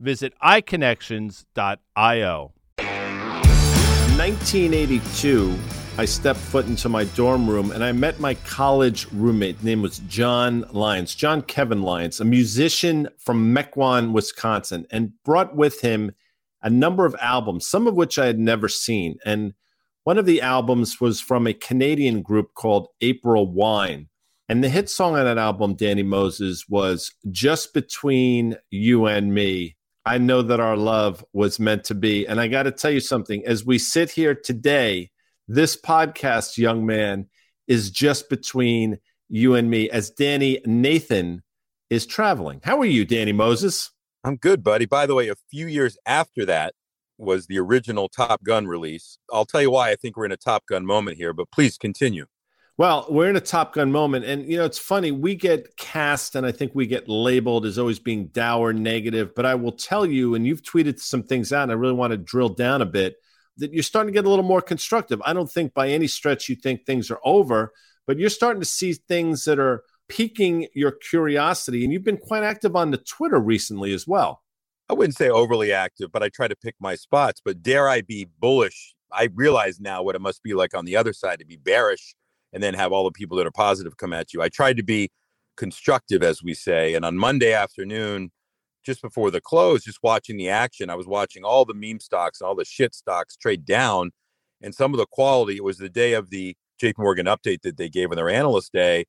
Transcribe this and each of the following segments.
Visit iConnections.io. 1982, I stepped foot into my dorm room and I met my college roommate. His name was John Lyons, John Kevin Lyons, a musician from Mequon, Wisconsin, and brought with him a number of albums, some of which I had never seen. And one of the albums was from a Canadian group called April Wine. And the hit song on that album, Danny Moses, was Just Between You and Me. I know that our love was meant to be. And I got to tell you something as we sit here today, this podcast, young man, is just between you and me as Danny Nathan is traveling. How are you, Danny Moses? I'm good, buddy. By the way, a few years after that was the original Top Gun release. I'll tell you why I think we're in a Top Gun moment here, but please continue. Well, we're in a Top Gun moment. And, you know, it's funny. We get cast and I think we get labeled as always being dour, negative. But I will tell you, and you've tweeted some things out, and I really want to drill down a bit, that you're starting to get a little more constructive. I don't think by any stretch you think things are over, but you're starting to see things that are piquing your curiosity. And you've been quite active on the Twitter recently as well. I wouldn't say overly active, but I try to pick my spots. But dare I be bullish? I realize now what it must be like on the other side to be bearish and then have all the people that are positive come at you. I tried to be constructive, as we say. And on Monday afternoon, just before the close, just watching the action, I was watching all the meme stocks and all the shit stocks trade down. And some of the quality, it was the day of the JP Morgan update that they gave on their analyst day.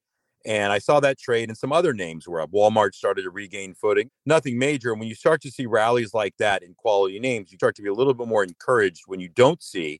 And I saw that trade and some other names were up. Walmart started to regain footing. Nothing major. And when you start to see rallies like that in quality names, you start to be a little bit more encouraged when you don't see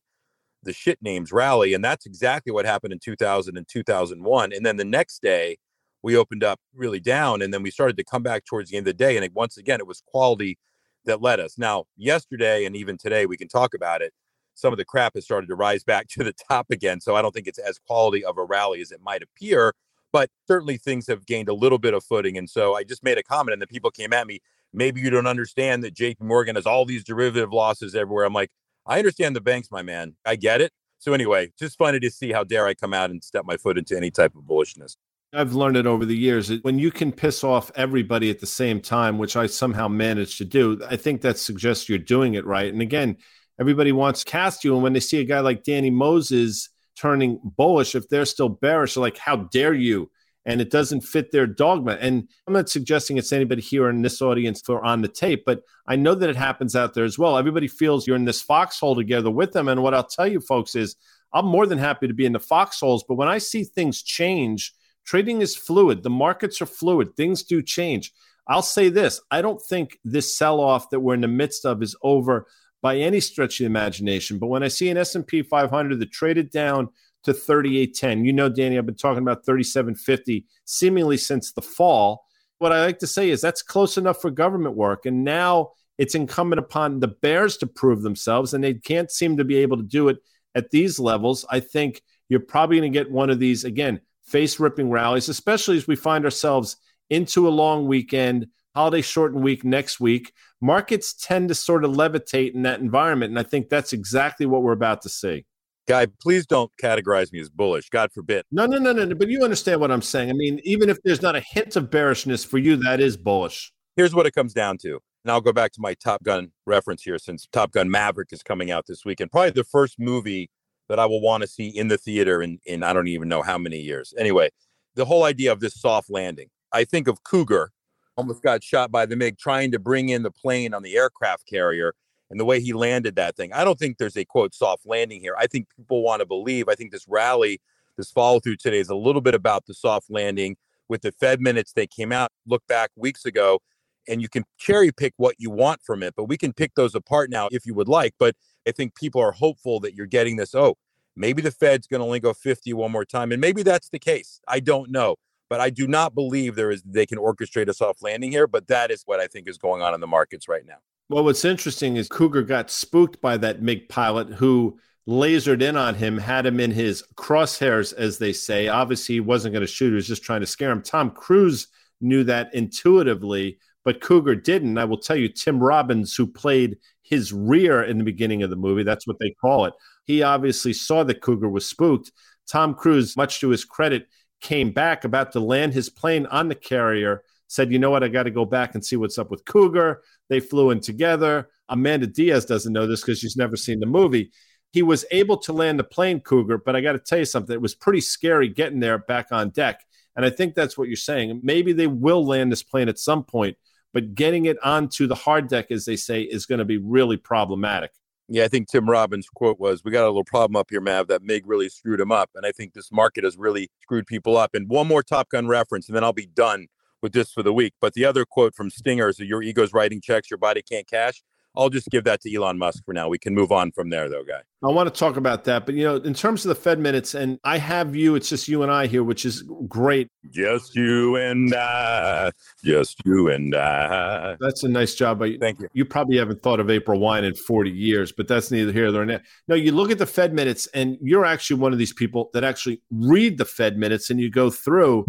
the shit names rally. And that's exactly what happened in 2000 and 2001. And then the next day, we opened up really down and then we started to come back towards the end of the day. And it, once again, it was quality that led us. Now, yesterday and even today, we can talk about it. Some of the crap has started to rise back to the top again. So I don't think it's as quality of a rally as it might appear, but certainly things have gained a little bit of footing. And so I just made a comment and the people came at me. Maybe you don't understand that JP Morgan has all these derivative losses everywhere. I'm like, I understand the banks, my man. I get it. So anyway, just funny to see how dare I come out and step my foot into any type of bullishness. I've learned it over the years when you can piss off everybody at the same time, which I somehow managed to do, I think that suggests you're doing it right. And again, everybody wants to cast you. And when they see a guy like Danny Moses turning bullish, if they're still bearish, they're like, how dare you? And it doesn't fit their dogma. And I'm not suggesting it's anybody here in this audience or on the tape, but I know that it happens out there as well. Everybody feels you're in this foxhole together with them. And what I'll tell you, folks, is I'm more than happy to be in the foxholes. But when I see things change, trading is fluid, the markets are fluid, things do change. I'll say this I don't think this sell off that we're in the midst of is over by any stretch of the imagination. But when I see an S&P 500 that traded down to 38.10. You know, Danny, I've been talking about 37.50 seemingly since the fall. What I like to say is that's close enough for government work. And now it's incumbent upon the Bears to prove themselves, and they can't seem to be able to do it at these levels. I think you're probably going to get one of these, again, face ripping rallies, especially as we find ourselves into a long weekend holiday shortened week next week. Markets tend to sort of levitate in that environment. And I think that's exactly what we're about to see. Guy, please don't categorize me as bullish. God forbid. No, no, no, no, no. But you understand what I'm saying. I mean, even if there's not a hint of bearishness for you, that is bullish. Here's what it comes down to. And I'll go back to my Top Gun reference here since Top Gun Maverick is coming out this week and probably the first movie that I will want to see in the theater in, in I don't even know how many years. Anyway, the whole idea of this soft landing. I think of Cougar, almost got shot by the MiG trying to bring in the plane on the aircraft carrier and the way he landed that thing. I don't think there's a quote soft landing here. I think people want to believe. I think this rally, this follow through today is a little bit about the soft landing with the Fed minutes. They came out, look back weeks ago, and you can cherry pick what you want from it, but we can pick those apart now if you would like. But I think people are hopeful that you're getting this. Oh, maybe the Fed's going to only go 50 one more time. And maybe that's the case. I don't know. But I do not believe there is they can orchestrate a soft landing here. But that is what I think is going on in the markets right now. Well, what's interesting is Cougar got spooked by that MiG pilot who lasered in on him, had him in his crosshairs, as they say. Obviously, he wasn't going to shoot, he was just trying to scare him. Tom Cruise knew that intuitively, but Cougar didn't. I will tell you, Tim Robbins, who played his RIO in the beginning of the movie, that's what they call it. He obviously saw that Cougar was spooked. Tom Cruise, much to his credit, came back about to land his plane on the carrier said, you know what, I got to go back and see what's up with Cougar. They flew in together. Amanda Diaz doesn't know this because she's never seen the movie. He was able to land the plane Cougar, but I got to tell you something. It was pretty scary getting there back on deck. And I think that's what you're saying. Maybe they will land this plane at some point, but getting it onto the hard deck, as they say, is going to be really problematic. Yeah, I think Tim Robbins' quote was, "We got a little problem up here, Mav. That Mig really screwed him up." And I think this market has really screwed people up. And one more Top Gun reference, and then I'll be done with this for the week. But the other quote from Stinger is your ego's writing checks your body can't cash. I'll just give that to Elon Musk for now. We can move on from there, though, guy. I want to talk about that, but you know, in terms of the Fed minutes, and I have you. It's just you and I here, which is great. Just you and I. Just you and I. That's a nice job by you. Thank you. You probably haven't thought of April wine in forty years, but that's neither here nor there. No, you look at the Fed minutes, and you're actually one of these people that actually read the Fed minutes, and you go through,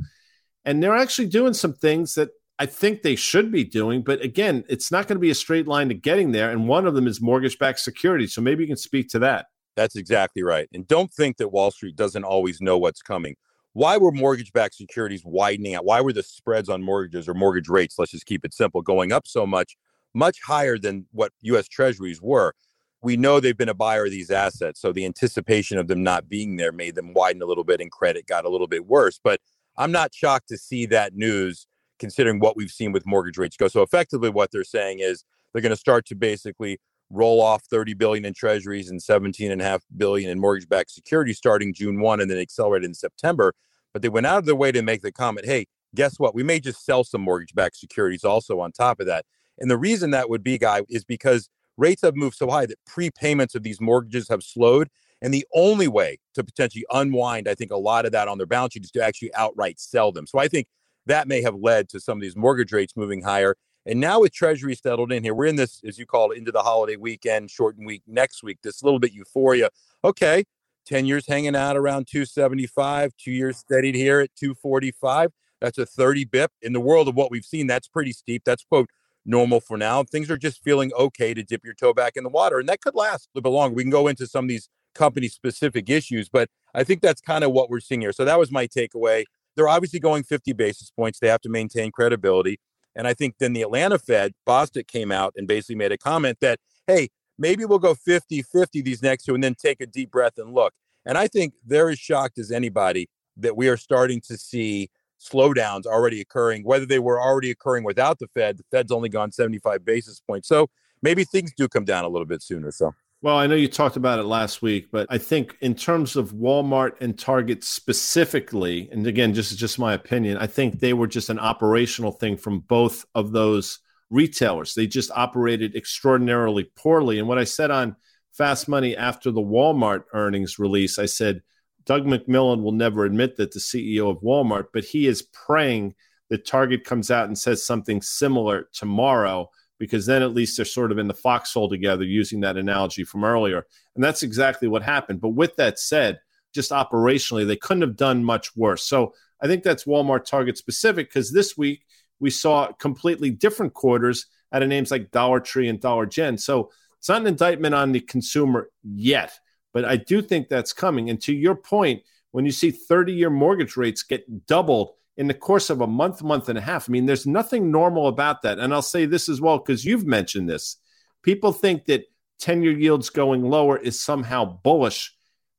and they're actually doing some things that I think they should be doing. But again, it's not going to be a straight line to getting there. And one of them is mortgage backed security. So maybe you can speak to that. That's exactly right. And don't think that Wall Street doesn't always know what's coming. Why were mortgage backed securities widening out? Why were the spreads on mortgages or mortgage rates, let's just keep it simple, going up so much, much higher than what US Treasuries were? We know they've been a buyer of these assets. So the anticipation of them not being there made them widen a little bit and credit got a little bit worse. But I'm not shocked to see that news considering what we've seen with mortgage rates go. So effectively what they're saying is they're going to start to basically roll off 30 billion in treasuries and 17 and a half billion in mortgage backed securities starting June 1 and then accelerate in September. But they went out of their way to make the comment, hey, guess what? We may just sell some mortgage backed securities also on top of that. And the reason that would be, Guy, is because rates have moved so high that prepayments of these mortgages have slowed. And the only way to potentially unwind, I think, a lot of that on their balance sheet is to actually outright sell them. So I think that may have led to some of these mortgage rates moving higher. And now with Treasury settled in here, we're in this, as you call it, into the holiday weekend, shortened week next week, this little bit euphoria. Okay, 10 years hanging out around 275, two years steadied here at 245. That's a 30 bip. In the world of what we've seen, that's pretty steep. That's quote normal for now. Things are just feeling okay to dip your toe back in the water. And that could last a little bit longer. We can go into some of these company specific issues, but I think that's kind of what we're seeing here. So that was my takeaway they're obviously going 50 basis points. They have to maintain credibility. And I think then the Atlanta Fed, Bostic came out and basically made a comment that, hey, maybe we'll go 50 50 these next two and then take a deep breath and look. And I think they're as shocked as anybody that we are starting to see slowdowns already occurring, whether they were already occurring without the Fed. The Fed's only gone 75 basis points. So maybe things do come down a little bit sooner. So. Well, I know you talked about it last week, but I think in terms of Walmart and Target specifically, and again, just just my opinion, I think they were just an operational thing from both of those retailers. They just operated extraordinarily poorly. And what I said on Fast Money after the Walmart earnings release, I said Doug McMillan will never admit that the CEO of Walmart, but he is praying that Target comes out and says something similar tomorrow because then at least they're sort of in the foxhole together, using that analogy from earlier. And that's exactly what happened. But with that said, just operationally, they couldn't have done much worse. So I think that's Walmart Target specific because this week we saw completely different quarters out of names like Dollar Tree and Dollar Gen. So it's not an indictment on the consumer yet, but I do think that's coming. And to your point, when you see 30 year mortgage rates get doubled in the course of a month, month and a half, I mean, there's nothing normal about that. And I'll say this as well, because you've mentioned this. People think that 10 year yields going lower is somehow bullish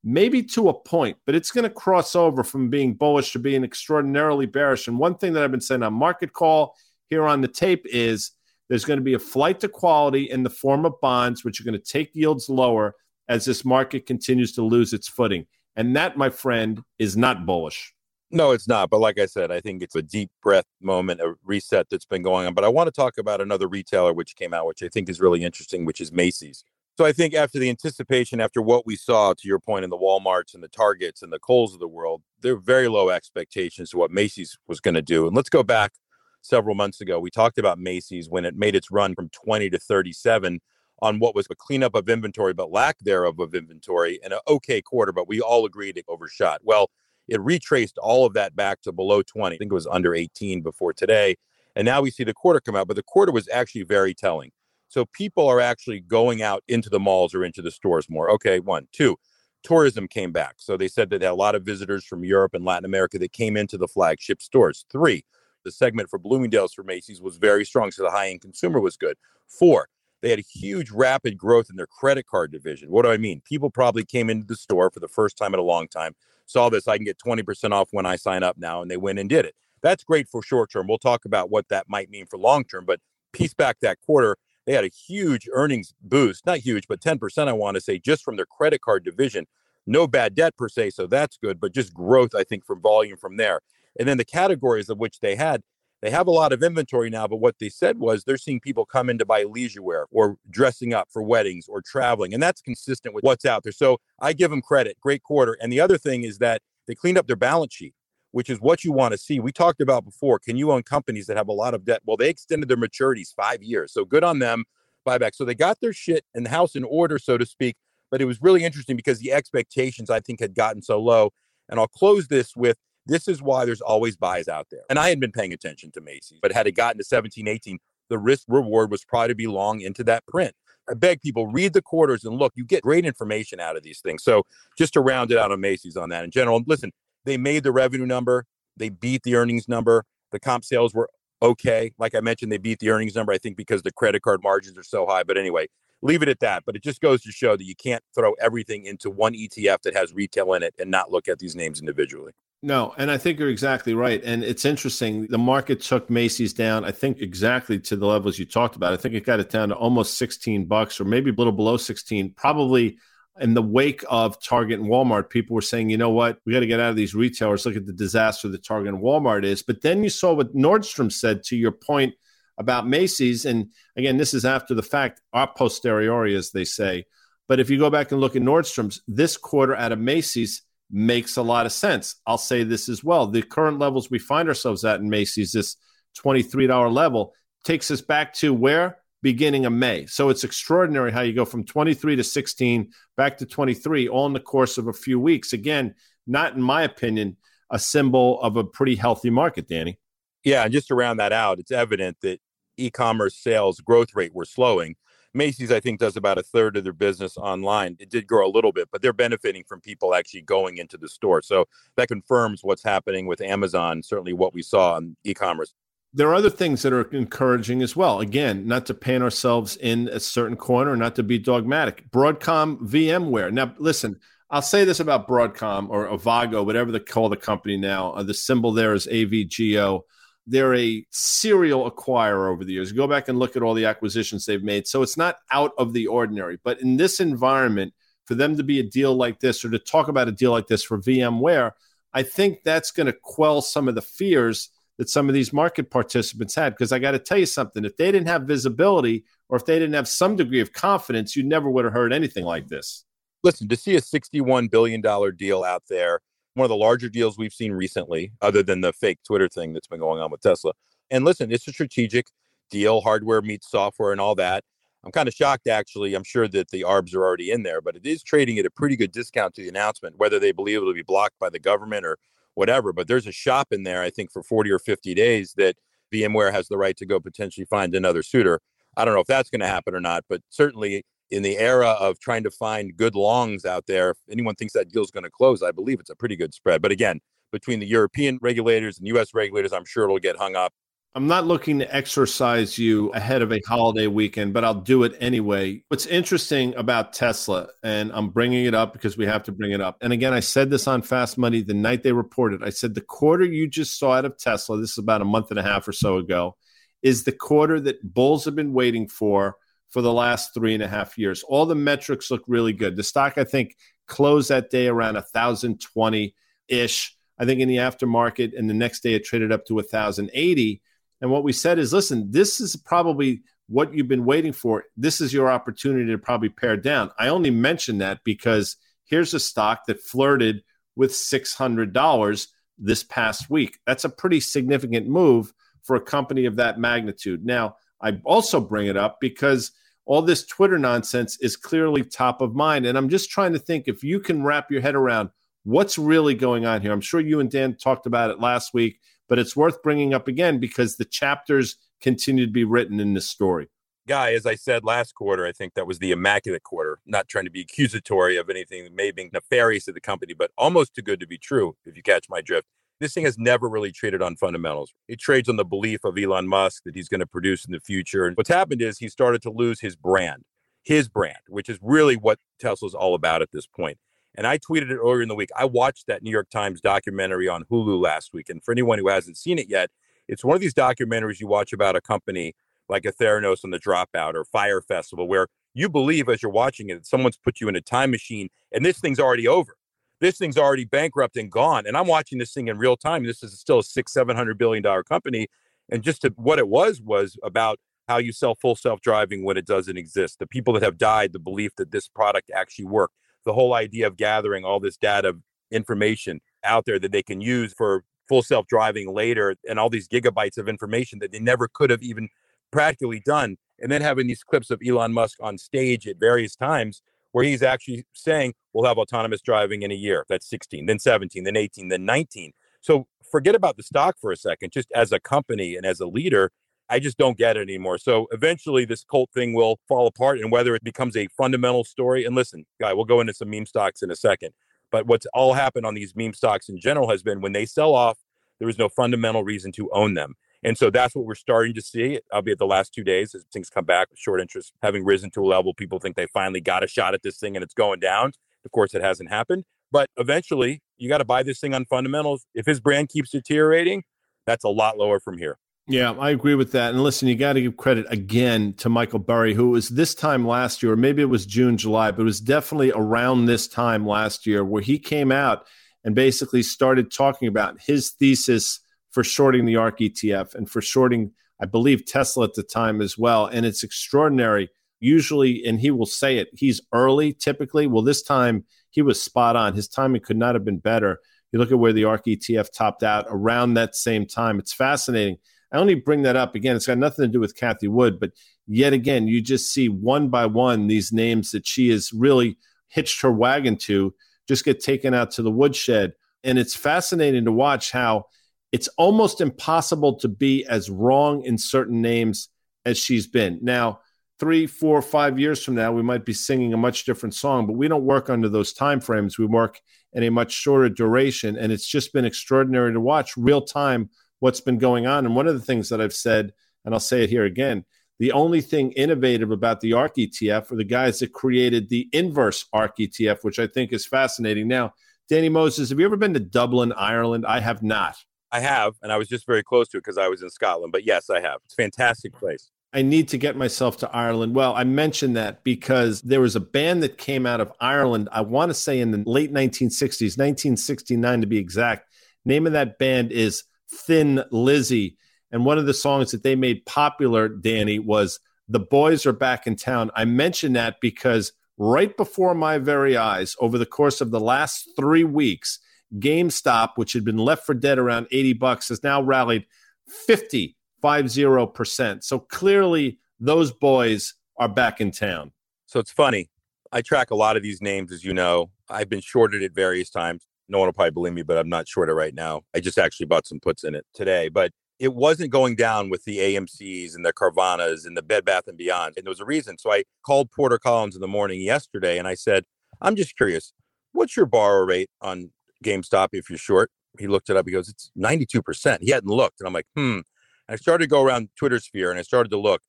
maybe to a point, but it's going to cross over from being bullish to being extraordinarily bearish. And one thing that I've been saying on market call here on the tape is there's going to be a flight to quality in the form of bonds, which are going to take yields lower as this market continues to lose its footing. And that, my friend, is not bullish. No, it's not. But like I said, I think it's a deep breath moment, a reset that's been going on. But I want to talk about another retailer which came out, which I think is really interesting, which is Macy's. So I think after the anticipation, after what we saw, to your point, in the WalMarts and the Targets and the Kohl's of the world, there are very low expectations to what Macy's was going to do. And let's go back several months ago. We talked about Macy's when it made its run from 20 to 37 on what was a cleanup of inventory, but lack thereof of inventory, and an okay quarter, but we all agreed it overshot. Well, it retraced all of that back to below 20. I think it was under 18 before today. And now we see the quarter come out, but the quarter was actually very telling. So people are actually going out into the malls or into the stores more. Okay, one. Two, tourism came back. So they said that they had a lot of visitors from Europe and Latin America that came into the flagship stores. Three, the segment for Bloomingdale's for Macy's was very strong. So the high end consumer was good. Four, they had a huge rapid growth in their credit card division. What do I mean? People probably came into the store for the first time in a long time, saw this, I can get 20% off when I sign up now, and they went and did it. That's great for short term. We'll talk about what that might mean for long term, but piece back that quarter they had a huge earnings boost, not huge, but 10%, I want to say, just from their credit card division. No bad debt per se, so that's good, but just growth, I think, from volume from there. And then the categories of which they had, they have a lot of inventory now, but what they said was they're seeing people come in to buy leisure wear or dressing up for weddings or traveling. And that's consistent with what's out there. So I give them credit. Great quarter. And the other thing is that they cleaned up their balance sheet which is what you want to see. We talked about before. Can you own companies that have a lot of debt? Well, they extended their maturities five years. So good on them. Buyback. So they got their shit in the house in order, so to speak. But it was really interesting because the expectations, I think, had gotten so low. And I'll close this with this is why there's always buys out there. And I hadn't been paying attention to Macy's, but had it gotten to 17, 18, the risk reward was probably to be long into that print. I beg people read the quarters and look, you get great information out of these things. So just to round it out on Macy's on that in general, listen, they made the revenue number, they beat the earnings number. The comp sales were okay. Like I mentioned, they beat the earnings number, I think, because the credit card margins are so high. But anyway, leave it at that. But it just goes to show that you can't throw everything into one ETF that has retail in it and not look at these names individually. No, and I think you're exactly right. And it's interesting. The market took Macy's down, I think, exactly to the levels you talked about. I think it got it down to almost 16 bucks or maybe a little below 16, probably in the wake of Target and Walmart, people were saying, you know what, we got to get out of these retailers. Look at the disaster that Target and Walmart is. But then you saw what Nordstrom said to your point about Macy's. And again, this is after the fact, a posteriori, as they say. But if you go back and look at Nordstrom's, this quarter out of Macy's makes a lot of sense. I'll say this as well. The current levels we find ourselves at in Macy's, this $23 level, takes us back to where? beginning of May. So it's extraordinary how you go from 23 to 16 back to 23 all in the course of a few weeks. Again, not in my opinion, a symbol of a pretty healthy market, Danny. Yeah, and just to round that out, it's evident that e-commerce sales growth rate were slowing. Macy's, I think, does about a third of their business online. It did grow a little bit, but they're benefiting from people actually going into the store. So that confirms what's happening with Amazon, certainly what we saw on e-commerce there are other things that are encouraging as well. Again, not to paint ourselves in a certain corner, not to be dogmatic. Broadcom VMware. Now, listen, I'll say this about Broadcom or Avago, whatever they call the company now. Uh, the symbol there is AVGO. They're a serial acquirer over the years. Go back and look at all the acquisitions they've made. So it's not out of the ordinary. But in this environment, for them to be a deal like this or to talk about a deal like this for VMware, I think that's going to quell some of the fears that some of these market participants had. Because I got to tell you something, if they didn't have visibility or if they didn't have some degree of confidence, you never would have heard anything like this. Listen, to see a $61 billion deal out there, one of the larger deals we've seen recently, other than the fake Twitter thing that's been going on with Tesla. And listen, it's a strategic deal, hardware meets software and all that. I'm kind of shocked, actually. I'm sure that the ARBs are already in there, but it is trading at a pretty good discount to the announcement, whether they believe it'll be blocked by the government or whatever. But there's a shop in there, I think, for 40 or 50 days that VMware has the right to go potentially find another suitor. I don't know if that's going to happen or not, but certainly in the era of trying to find good longs out there, if anyone thinks that deal's going to close, I believe it's a pretty good spread. But again, between the European regulators and US regulators, I'm sure it'll get hung up. I'm not looking to exercise you ahead of a holiday weekend, but I'll do it anyway. What's interesting about Tesla, and I'm bringing it up because we have to bring it up. And again, I said this on Fast Money the night they reported. I said the quarter you just saw out of Tesla, this is about a month and a half or so ago, is the quarter that bulls have been waiting for for the last three and a half years. All the metrics look really good. The stock, I think, closed that day around 1,020 ish. I think in the aftermarket, and the next day it traded up to 1,080 and what we said is, listen, this is probably what you've been waiting for. This is your opportunity to probably pare down. I only mention that because here's a stock that flirted with $600 this past week. That's a pretty significant move for a company of that magnitude. Now, I also bring it up because all this Twitter nonsense is clearly top of mind. And I'm just trying to think if you can wrap your head around what's really going on here. I'm sure you and Dan talked about it last week but it's worth bringing up again because the chapters continue to be written in this story. Guy, as I said last quarter, I think that was the immaculate quarter. Not trying to be accusatory of anything that may be nefarious to the company, but almost too good to be true, if you catch my drift. This thing has never really traded on fundamentals. It trades on the belief of Elon Musk that he's going to produce in the future. And what's happened is he started to lose his brand, his brand, which is really what Tesla's all about at this point. And I tweeted it earlier in the week. I watched that New York Times documentary on Hulu last week. And for anyone who hasn't seen it yet, it's one of these documentaries you watch about a company like a Theranos and the Dropout or Fyre Festival, where you believe as you're watching it, someone's put you in a time machine and this thing's already over. This thing's already bankrupt and gone. And I'm watching this thing in real time. This is still a six, seven hundred billion dollar company. And just to, what it was was about how you sell full self driving when it doesn't exist. The people that have died, the belief that this product actually worked the whole idea of gathering all this data information out there that they can use for full self driving later and all these gigabytes of information that they never could have even practically done. And then having these clips of Elon Musk on stage at various times where he's actually saying, we'll have autonomous driving in a year. That's 16, then 17, then 18, then 19. So forget about the stock for a second. Just as a company and as a leader, I just don't get it anymore. So eventually, this cult thing will fall apart, and whether it becomes a fundamental story. And listen, guy, we'll go into some meme stocks in a second. But what's all happened on these meme stocks in general has been when they sell off, there is no fundamental reason to own them. And so that's what we're starting to see, albeit the last two days as things come back, short interest having risen to a level. People think they finally got a shot at this thing and it's going down. Of course, it hasn't happened. But eventually, you got to buy this thing on fundamentals. If his brand keeps deteriorating, that's a lot lower from here. Yeah, I agree with that. And listen, you got to give credit again to Michael Burry, who was this time last year, or maybe it was June, July, but it was definitely around this time last year where he came out and basically started talking about his thesis for shorting the ARK ETF and for shorting, I believe, Tesla at the time as well. And it's extraordinary. Usually, and he will say it, he's early typically. Well, this time he was spot on. His timing could not have been better. You look at where the ARK ETF topped out around that same time. It's fascinating I only bring that up again. It's got nothing to do with Cathie Wood, but yet again, you just see one by one these names that she has really hitched her wagon to just get taken out to the woodshed. And it's fascinating to watch how it's almost impossible to be as wrong in certain names as she's been. Now, three, four, five years from now, we might be singing a much different song, but we don't work under those time frames. We work in a much shorter duration. And it's just been extraordinary to watch real time what's been going on. And one of the things that I've said, and I'll say it here again, the only thing innovative about the ARK ETF are the guys that created the inverse ARK ETF, which I think is fascinating. Now, Danny Moses, have you ever been to Dublin, Ireland? I have not. I have, and I was just very close to it because I was in Scotland. But yes, I have. It's a fantastic place. I need to get myself to Ireland. Well, I mentioned that because there was a band that came out of Ireland, I want to say in the late 1960s, 1969 to be exact. Name of that band is Thin Lizzy. And one of the songs that they made popular, Danny, was The Boys Are Back in Town. I mention that because right before my very eyes, over the course of the last three weeks, GameStop, which had been left for dead around 80 bucks, has now rallied 50, 50%. So clearly, those boys are back in town. So it's funny. I track a lot of these names, as you know. I've been shorted at various times no one will probably believe me, but I'm not shorted right now. I just actually bought some puts in it today. But it wasn't going down with the AMC's and the Carvanas and the Bed Bath and Beyond. And there was a reason. So I called Porter Collins in the morning yesterday and I said, I'm just curious, what's your borrow rate on GameStop if you're short? He looked it up. He goes, it's 92%. He hadn't looked. And I'm like, hmm. I started to go around Twitter sphere and I started to look.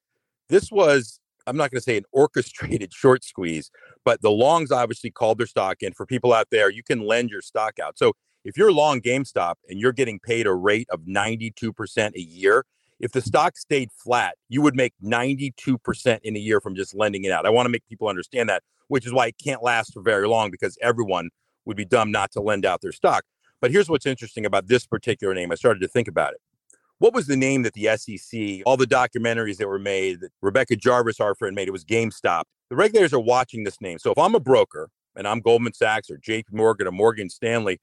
This was, I'm not going to say an orchestrated short squeeze, but the longs obviously called their stock in. For people out there, you can lend your stock out. So if you're long GameStop and you're getting paid a rate of 92% a year, if the stock stayed flat, you would make 92% in a year from just lending it out. I want to make people understand that, which is why it can't last for very long because everyone would be dumb not to lend out their stock. But here's what's interesting about this particular name. I started to think about it. What was the name that the SEC, all the documentaries that were made, that Rebecca Jarvis Harford made, it was GameStop. The regulators are watching this name. So if I'm a broker and I'm Goldman Sachs or JP Morgan or Morgan Stanley,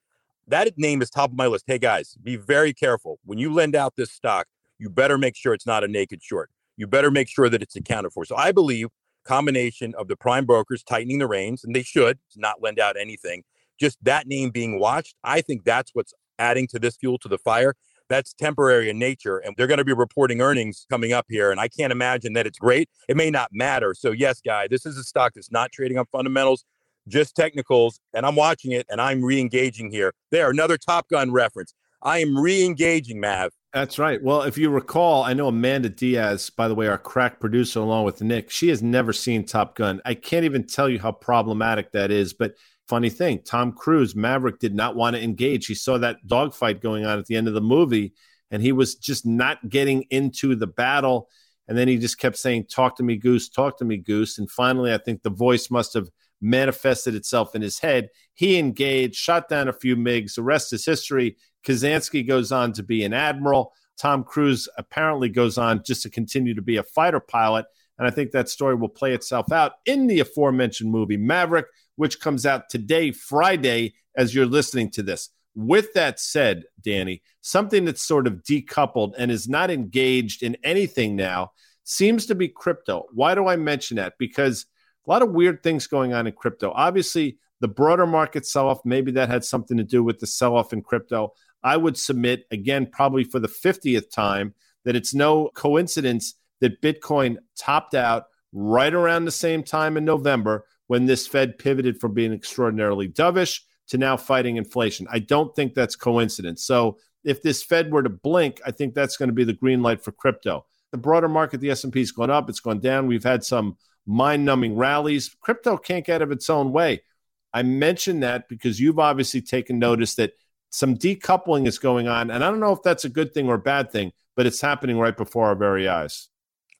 that name is top of my list. Hey guys, be very careful. When you lend out this stock, you better make sure it's not a naked short. You better make sure that it's accounted for. So I believe combination of the prime brokers tightening the reins, and they should not lend out anything. Just that name being watched, I think that's what's adding to this fuel to the fire. That's temporary in nature, and they're going to be reporting earnings coming up here. And I can't imagine that it's great. It may not matter. So, yes, guy, this is a stock that's not trading on fundamentals just technicals, and I'm watching it and I'm re-engaging here. There, another Top Gun reference. I am re-engaging, Mav. That's right. Well, if you recall, I know Amanda Diaz, by the way, our crack producer, along with Nick, she has never seen Top Gun. I can't even tell you how problematic that is. But funny thing, Tom Cruise, Maverick, did not want to engage. He saw that dogfight going on at the end of the movie, and he was just not getting into the battle. And then he just kept saying, Talk to me, Goose, talk to me, Goose. And finally, I think the voice must have manifested itself in his head. He engaged, shot down a few MiGs. The rest is history. Kazansky goes on to be an admiral. Tom Cruise apparently goes on just to continue to be a fighter pilot. And I think that story will play itself out in the aforementioned movie Maverick, which comes out today, Friday, as you're listening to this. With that said, Danny, something that's sort of decoupled and is not engaged in anything now seems to be crypto. Why do I mention that? Because a lot of weird things going on in crypto. Obviously, the broader market sell off, maybe that had something to do with the sell off in crypto. I would submit, again, probably for the 50th time, that it's no coincidence that Bitcoin topped out right around the same time in November when this Fed pivoted from being extraordinarily dovish to now fighting inflation. I don't think that's coincidence. So if this Fed were to blink, I think that's going to be the green light for crypto. The broader market, the S&P's gone up, it's gone down. We've had some mind numbing rallies. Crypto can't get out of its own way. I mention that because you've obviously taken notice that some decoupling is going on. And I don't know if that's a good thing or a bad thing, but it's happening right before our very eyes.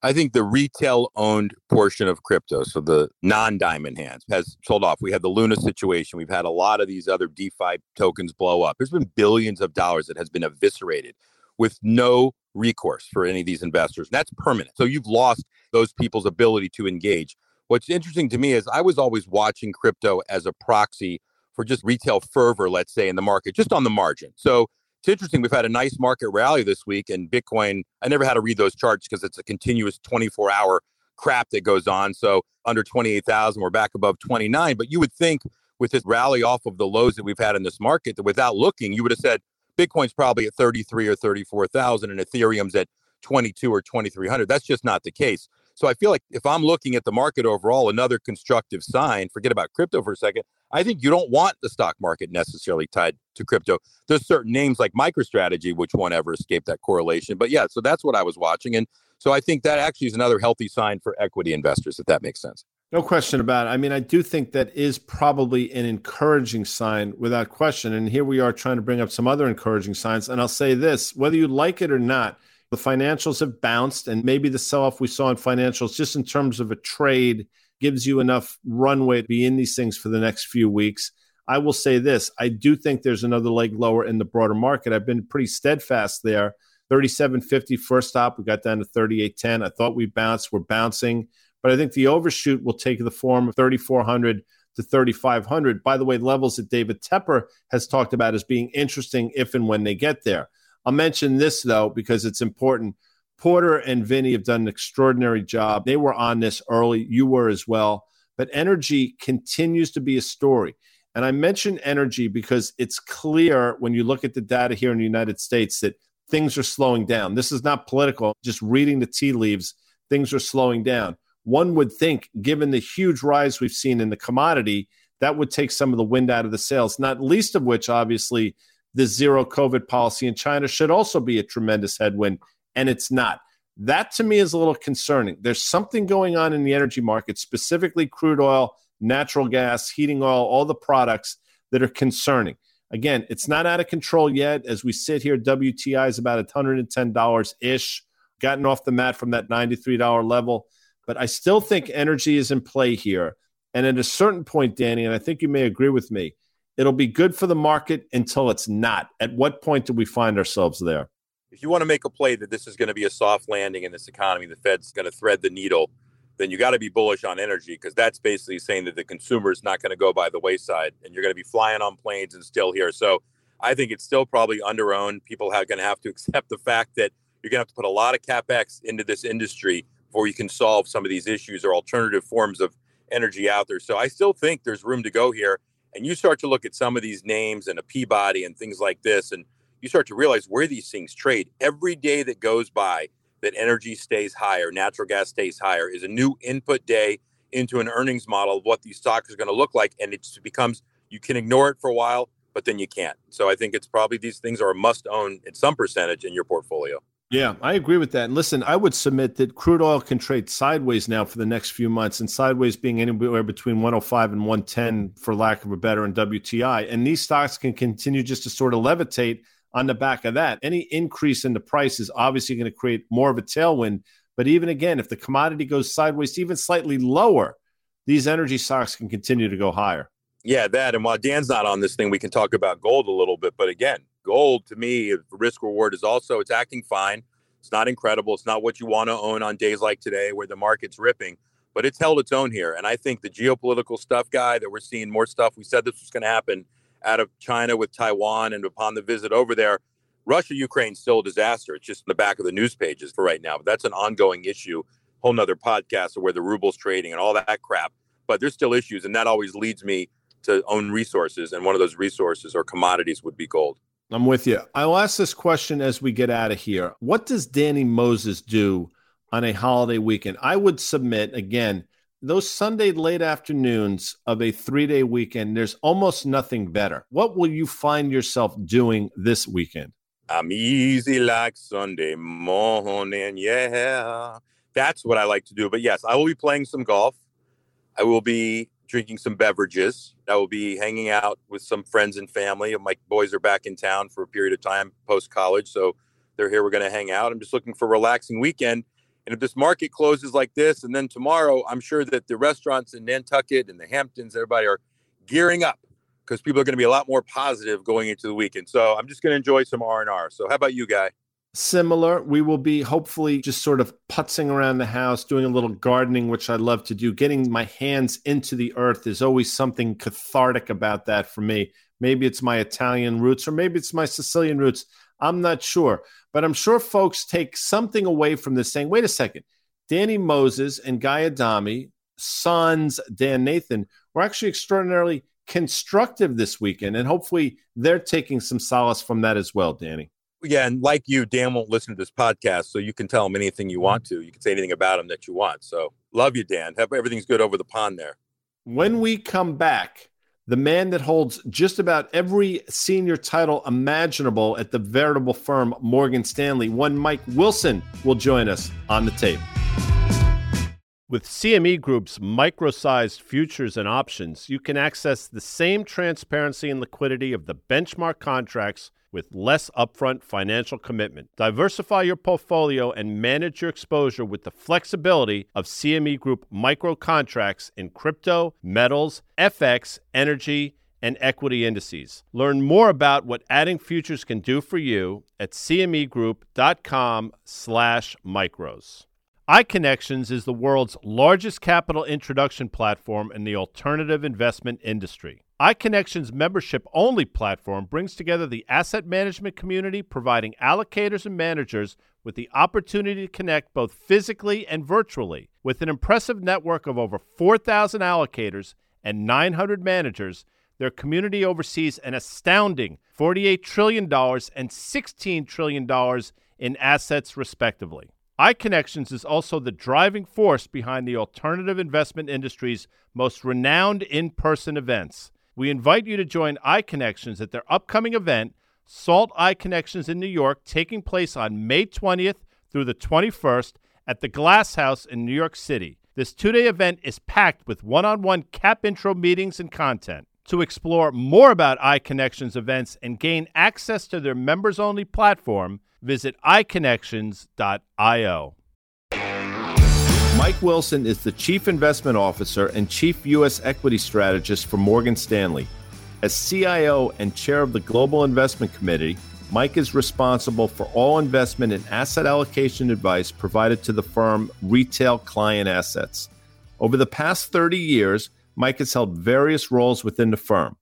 I think the retail owned portion of crypto, so the non diamond hands, has sold off. We had the Luna situation. We've had a lot of these other DeFi tokens blow up. There's been billions of dollars that has been eviscerated with no recourse for any of these investors. And That's permanent. So you've lost those people's ability to engage. What's interesting to me is I was always watching crypto as a proxy for just retail fervor, let's say, in the market, just on the margin. So it's interesting. We've had a nice market rally this week, and Bitcoin, I never had to read those charts because it's a continuous 24 hour crap that goes on. So under 28,000, we're back above 29. But you would think with this rally off of the lows that we've had in this market that without looking, you would have said, Bitcoin's probably at 33 or 34,000 and Ethereum's at 22 or 2300. That's just not the case. So I feel like if I'm looking at the market overall, another constructive sign, forget about crypto for a second. I think you don't want the stock market necessarily tied to crypto. There's certain names like MicroStrategy, which won't ever escape that correlation. But yeah, so that's what I was watching. And so I think that actually is another healthy sign for equity investors, if that makes sense. No question about it. I mean, I do think that is probably an encouraging sign without question. And here we are trying to bring up some other encouraging signs. And I'll say this whether you like it or not, the financials have bounced. And maybe the sell off we saw in financials, just in terms of a trade, gives you enough runway to be in these things for the next few weeks. I will say this I do think there's another leg lower in the broader market. I've been pretty steadfast there. 37.50 first stop. We got down to 38.10. I thought we bounced. We're bouncing. But I think the overshoot will take the form of 3,400 to 3,500. By the way, levels that David Tepper has talked about as being interesting if and when they get there. I'll mention this, though, because it's important. Porter and Vinny have done an extraordinary job. They were on this early. You were as well. But energy continues to be a story. And I mention energy because it's clear when you look at the data here in the United States that things are slowing down. This is not political, just reading the tea leaves, things are slowing down. One would think, given the huge rise we've seen in the commodity, that would take some of the wind out of the sails, not least of which, obviously, the zero COVID policy in China should also be a tremendous headwind, and it's not. That to me is a little concerning. There's something going on in the energy market, specifically crude oil, natural gas, heating oil, all the products that are concerning. Again, it's not out of control yet. As we sit here, WTI is about $110 ish, gotten off the mat from that $93 level. But I still think energy is in play here. And at a certain point, Danny, and I think you may agree with me, it'll be good for the market until it's not. At what point do we find ourselves there? If you want to make a play that this is going to be a soft landing in this economy, the Fed's going to thread the needle then you got to be bullish on energy because that's basically saying that the consumer is not going to go by the wayside and you're going to be flying on planes and still here. So I think it's still probably underowned. People are going to have to accept the fact that you're going to have to put a lot of capex into this industry before you can solve some of these issues or alternative forms of energy out there. So I still think there's room to go here. And you start to look at some of these names and a Peabody and things like this, and you start to realize where these things trade. Every day that goes by, that energy stays higher, natural gas stays higher, is a new input day into an earnings model of what these stocks are going to look like. And it becomes, you can ignore it for a while, but then you can't. So I think it's probably these things are a must own in some percentage in your portfolio. Yeah, I agree with that. And listen, I would submit that crude oil can trade sideways now for the next few months, and sideways being anywhere between 105 and 110, for lack of a better, in WTI. And these stocks can continue just to sort of levitate on the back of that. Any increase in the price is obviously going to create more of a tailwind. But even again, if the commodity goes sideways, even slightly lower, these energy stocks can continue to go higher. Yeah, that. And while Dan's not on this thing, we can talk about gold a little bit. But again, gold to me, risk reward is also it's acting fine. It's not incredible. It's not what you want to own on days like today where the market's ripping, but it's held its own here. And I think the geopolitical stuff, guy, that we're seeing more stuff. We said this was going to happen out of China with Taiwan and upon the visit over there. Russia Ukraine still a disaster. It's just in the back of the news pages for right now. But that's an ongoing issue. Whole nother podcast of where the ruble's trading and all that crap. But there's still issues, and that always leads me to own resources. And one of those resources or commodities would be gold. I'm with you. I'll ask this question as we get out of here. What does Danny Moses do on a holiday weekend? I would submit again those Sunday late afternoons of a three day weekend, there's almost nothing better. What will you find yourself doing this weekend? I'm easy like Sunday morning. Yeah. That's what I like to do. But yes, I will be playing some golf. I will be drinking some beverages. I will be hanging out with some friends and family. My boys are back in town for a period of time post college. So they're here. We're going to hang out. I'm just looking for a relaxing weekend. And if this market closes like this, and then tomorrow, I'm sure that the restaurants in Nantucket and the Hamptons, everybody are gearing up because people are going to be a lot more positive going into the weekend. So I'm just going to enjoy some R and R. So how about you, guy? Similar. We will be hopefully just sort of putzing around the house, doing a little gardening, which I love to do. Getting my hands into the earth is always something cathartic about that for me. Maybe it's my Italian roots, or maybe it's my Sicilian roots. I'm not sure. But I'm sure folks take something away from this saying, wait a second, Danny Moses and Guy Adami, sons Dan Nathan, were actually extraordinarily constructive this weekend. And hopefully they're taking some solace from that as well, Danny. Yeah, and like you, Dan won't listen to this podcast, so you can tell him anything you want to. You can say anything about him that you want. So love you, Dan. Have everything's good over the pond there. When we come back, the man that holds just about every senior title imaginable at the veritable firm Morgan Stanley. One Mike Wilson will join us on the tape. With CME Group's micro sized futures and options, you can access the same transparency and liquidity of the benchmark contracts with less upfront financial commitment. Diversify your portfolio and manage your exposure with the flexibility of CME Group micro contracts in crypto, metals, FX, energy, and equity indices. Learn more about what adding futures can do for you at cmegroup.com/micros. iConnections is the world's largest capital introduction platform in the alternative investment industry iConnections membership only platform brings together the asset management community, providing allocators and managers with the opportunity to connect both physically and virtually. With an impressive network of over 4,000 allocators and 900 managers, their community oversees an astounding $48 trillion and $16 trillion in assets, respectively. iConnections is also the driving force behind the alternative investment industry's most renowned in person events. We invite you to join iConnections at their upcoming event, Salt iConnections in New York, taking place on May 20th through the 21st at the Glass House in New York City. This two day event is packed with one on one cap intro meetings and content. To explore more about iConnections events and gain access to their members only platform, visit iConnections.io. Mike Wilson is the Chief Investment Officer and Chief U.S. Equity Strategist for Morgan Stanley. As CIO and Chair of the Global Investment Committee, Mike is responsible for all investment and asset allocation advice provided to the firm retail client assets. Over the past 30 years, Mike has held various roles within the firm.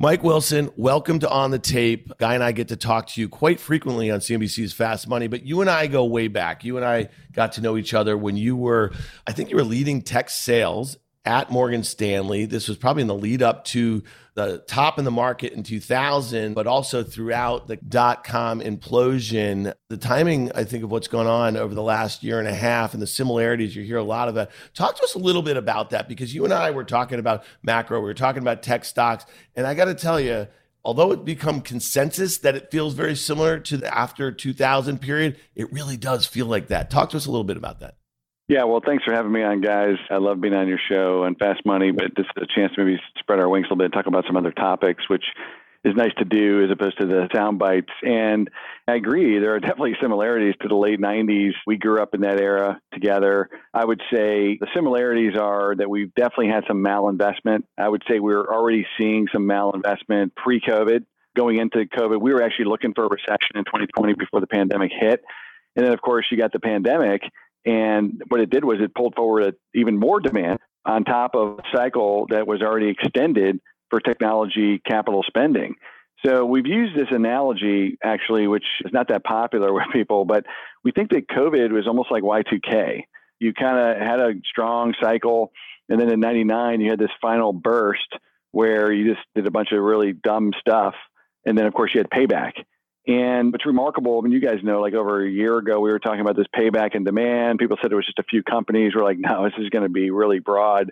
Mike Wilson, welcome to On the Tape. Guy and I get to talk to you quite frequently on CNBC's Fast Money, but you and I go way back. You and I got to know each other when you were, I think you were leading tech sales at Morgan Stanley. This was probably in the lead up to the top in the market in 2000, but also throughout the dot com implosion. The timing, I think, of what's gone on over the last year and a half and the similarities, you hear a lot of that. Talk to us a little bit about that because you and I were talking about macro, we were talking about tech stocks. And I got to tell you, although it become consensus that it feels very similar to the after 2000 period, it really does feel like that. Talk to us a little bit about that. Yeah, well, thanks for having me on, guys. I love being on your show and Fast Money, but this is a chance to maybe spread our wings a little bit and talk about some other topics, which is nice to do as opposed to the sound bites. And I agree, there are definitely similarities to the late 90s. We grew up in that era together. I would say the similarities are that we've definitely had some malinvestment. I would say we were already seeing some malinvestment pre COVID. Going into COVID, we were actually looking for a recession in 2020 before the pandemic hit. And then, of course, you got the pandemic and what it did was it pulled forward even more demand on top of a cycle that was already extended for technology capital spending. So we've used this analogy actually, which is not that popular with people, but we think that COVID was almost like Y2K. You kind of had a strong cycle, and then in '99 you had this final burst where you just did a bunch of really dumb stuff, and then of course you had payback. And what's remarkable, I mean, you guys know, like over a year ago, we were talking about this payback and demand. People said it was just a few companies. We're like, no, this is going to be really broad.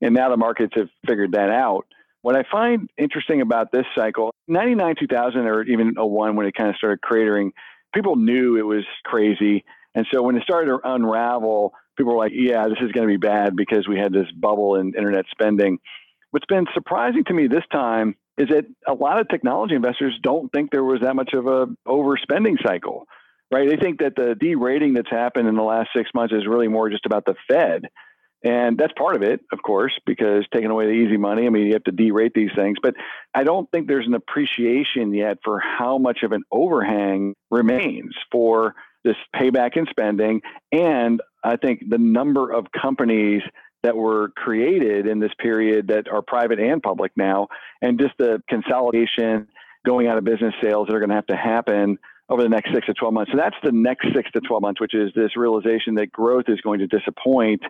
And now the markets have figured that out. What I find interesting about this cycle, 99, 2000, or even 01, when it kind of started cratering, people knew it was crazy. And so when it started to unravel, people were like, yeah, this is going to be bad because we had this bubble in internet spending. What's been surprising to me this time is that a lot of technology investors don't think there was that much of a overspending cycle, right? They think that the derating that's happened in the last six months is really more just about the Fed. And that's part of it, of course, because taking away the easy money, I mean, you have to derate these things. But I don't think there's an appreciation yet for how much of an overhang remains for this payback in spending. And I think the number of companies that were created in this period that are private and public now, and just the consolidation, going out of business sales that are going to have to happen over the next six to 12 months. So that's the next six to 12 months, which is this realization that growth is going to disappoint.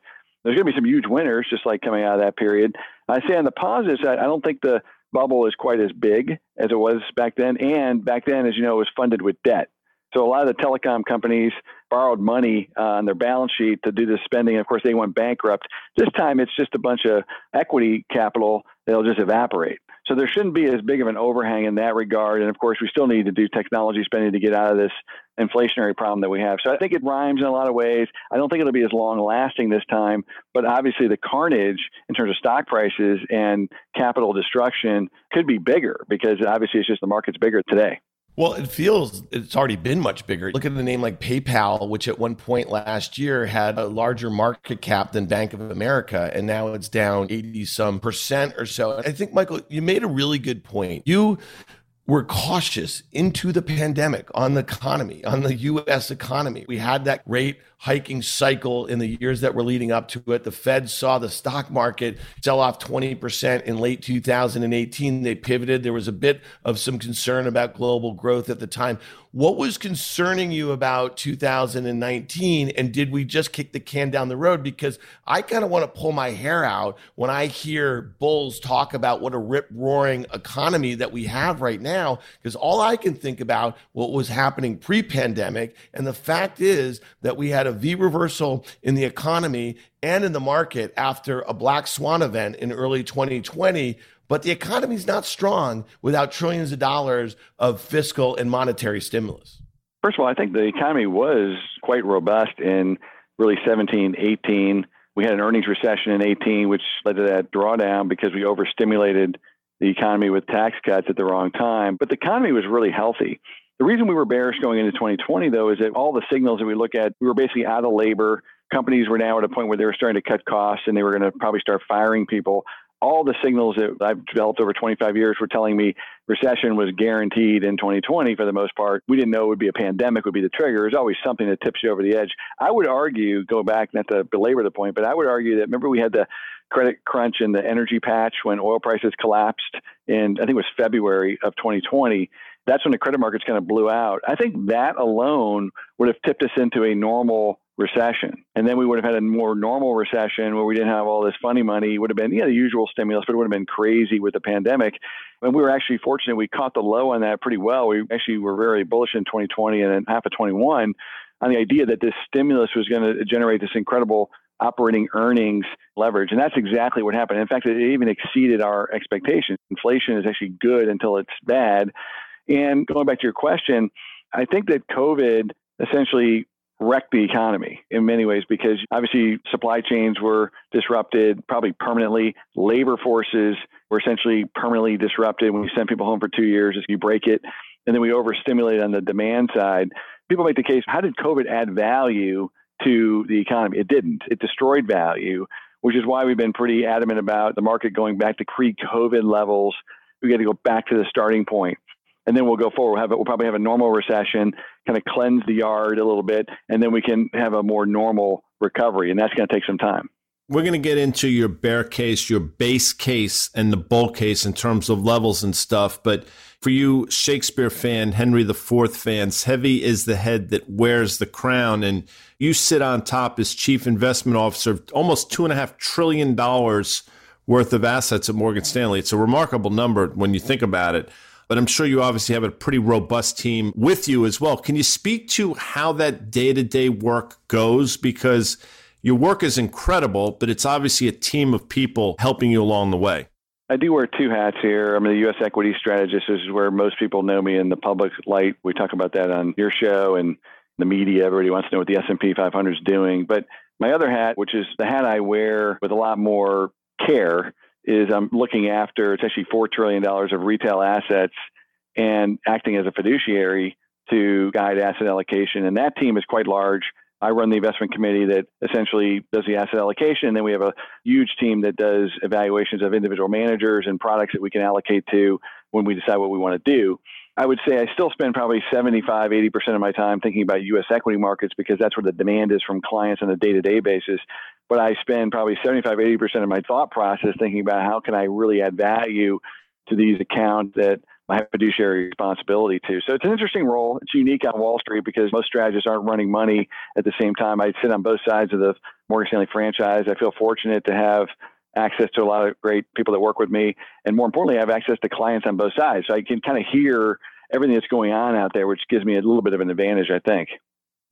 There's going to be some huge winners, just like coming out of that period. I say on the positive side, I don't think the bubble is quite as big as it was back then. And back then, as you know, it was funded with debt. So a lot of the telecom companies borrowed money uh, on their balance sheet to do this spending. Of course, they went bankrupt. This time, it's just a bunch of equity capital that'll just evaporate. So there shouldn't be as big of an overhang in that regard. And of course, we still need to do technology spending to get out of this inflationary problem that we have. So I think it rhymes in a lot of ways. I don't think it'll be as long lasting this time, but obviously the carnage in terms of stock prices and capital destruction could be bigger because obviously it's just the market's bigger today. Well, it feels it's already been much bigger. Look at the name like PayPal, which at one point last year had a larger market cap than Bank of America, and now it's down 80 some percent or so. I think, Michael, you made a really good point. You were cautious into the pandemic on the economy, on the US economy. We had that great hiking cycle in the years that were leading up to it. The Fed saw the stock market sell off 20% in late 2018. They pivoted. There was a bit of some concern about global growth at the time. What was concerning you about 2019? And did we just kick the can down the road? Because I kind of want to pull my hair out when I hear bulls talk about what a rip roaring economy that we have right now. Because all I can think about what was happening pre pandemic. And the fact is that we had a V reversal in the economy and in the market after a black swan event in early 2020 but the economy is not strong without trillions of dollars of fiscal and monetary stimulus. First of all, I think the economy was quite robust in really 17, 18. We had an earnings recession in 18, which led to that drawdown because we overstimulated the economy with tax cuts at the wrong time. But the economy was really healthy. The reason we were bearish going into 2020, though, is that all the signals that we look at, we were basically out of labor. Companies were now at a point where they were starting to cut costs and they were going to probably start firing people all the signals that I've developed over 25 years were telling me recession was guaranteed in 2020 for the most part. We didn't know it would be a pandemic would be the trigger. There's always something that tips you over the edge. I would argue, go back, not to belabor the point, but I would argue that remember we had the credit crunch and the energy patch when oil prices collapsed in, I think it was February of 2020 that's when the credit markets kind of blew out. I think that alone would have tipped us into a normal recession. And then we would have had a more normal recession where we didn't have all this funny money. It would have been, yeah, the usual stimulus, but it would have been crazy with the pandemic. And we were actually fortunate. We caught the low on that pretty well. We actually were very bullish in 2020 and then half of 21 on the idea that this stimulus was going to generate this incredible operating earnings leverage. And that's exactly what happened. In fact, it even exceeded our expectations. Inflation is actually good until it's bad. And going back to your question, I think that COVID essentially wrecked the economy in many ways because obviously supply chains were disrupted probably permanently. Labor forces were essentially permanently disrupted when we sent people home for two years, you break it. And then we overstimulated on the demand side. People make the case how did COVID add value to the economy? It didn't, it destroyed value, which is why we've been pretty adamant about the market going back to pre COVID levels. We got to go back to the starting point and then we'll go forward. We'll, have, we'll probably have a normal recession, kind of cleanse the yard a little bit, and then we can have a more normal recovery, and that's going to take some time. We're going to get into your bear case, your base case, and the bull case in terms of levels and stuff. But for you, Shakespeare fan, Henry IV fans, heavy is the head that wears the crown. And you sit on top as chief investment officer of almost $2.5 trillion worth of assets at Morgan Stanley. It's a remarkable number when you think about it but I'm sure you obviously have a pretty robust team with you as well. Can you speak to how that day to day work goes? Because your work is incredible, but it's obviously a team of people helping you along the way. I do wear two hats here. I'm a U.S. equity strategist. This is where most people know me in the public light. We talk about that on your show and the media. Everybody wants to know what the S&P 500 is doing. But my other hat, which is the hat I wear with a lot more care, is I'm looking after it's actually four trillion dollars of retail assets and acting as a fiduciary to guide asset allocation. And that team is quite large. I run the investment committee that essentially does the asset allocation. And then we have a huge team that does evaluations of individual managers and products that we can allocate to when we decide what we want to do. I would say I still spend probably 75, 80% of my time thinking about US equity markets because that's where the demand is from clients on a day to day basis but I spend probably 75, 80% of my thought process thinking about how can I really add value to these accounts that I have fiduciary responsibility to. So it's an interesting role. It's unique on Wall Street because most strategists aren't running money at the same time. I sit on both sides of the Morgan Stanley franchise. I feel fortunate to have access to a lot of great people that work with me. And more importantly, I have access to clients on both sides. So I can kind of hear everything that's going on out there, which gives me a little bit of an advantage, I think.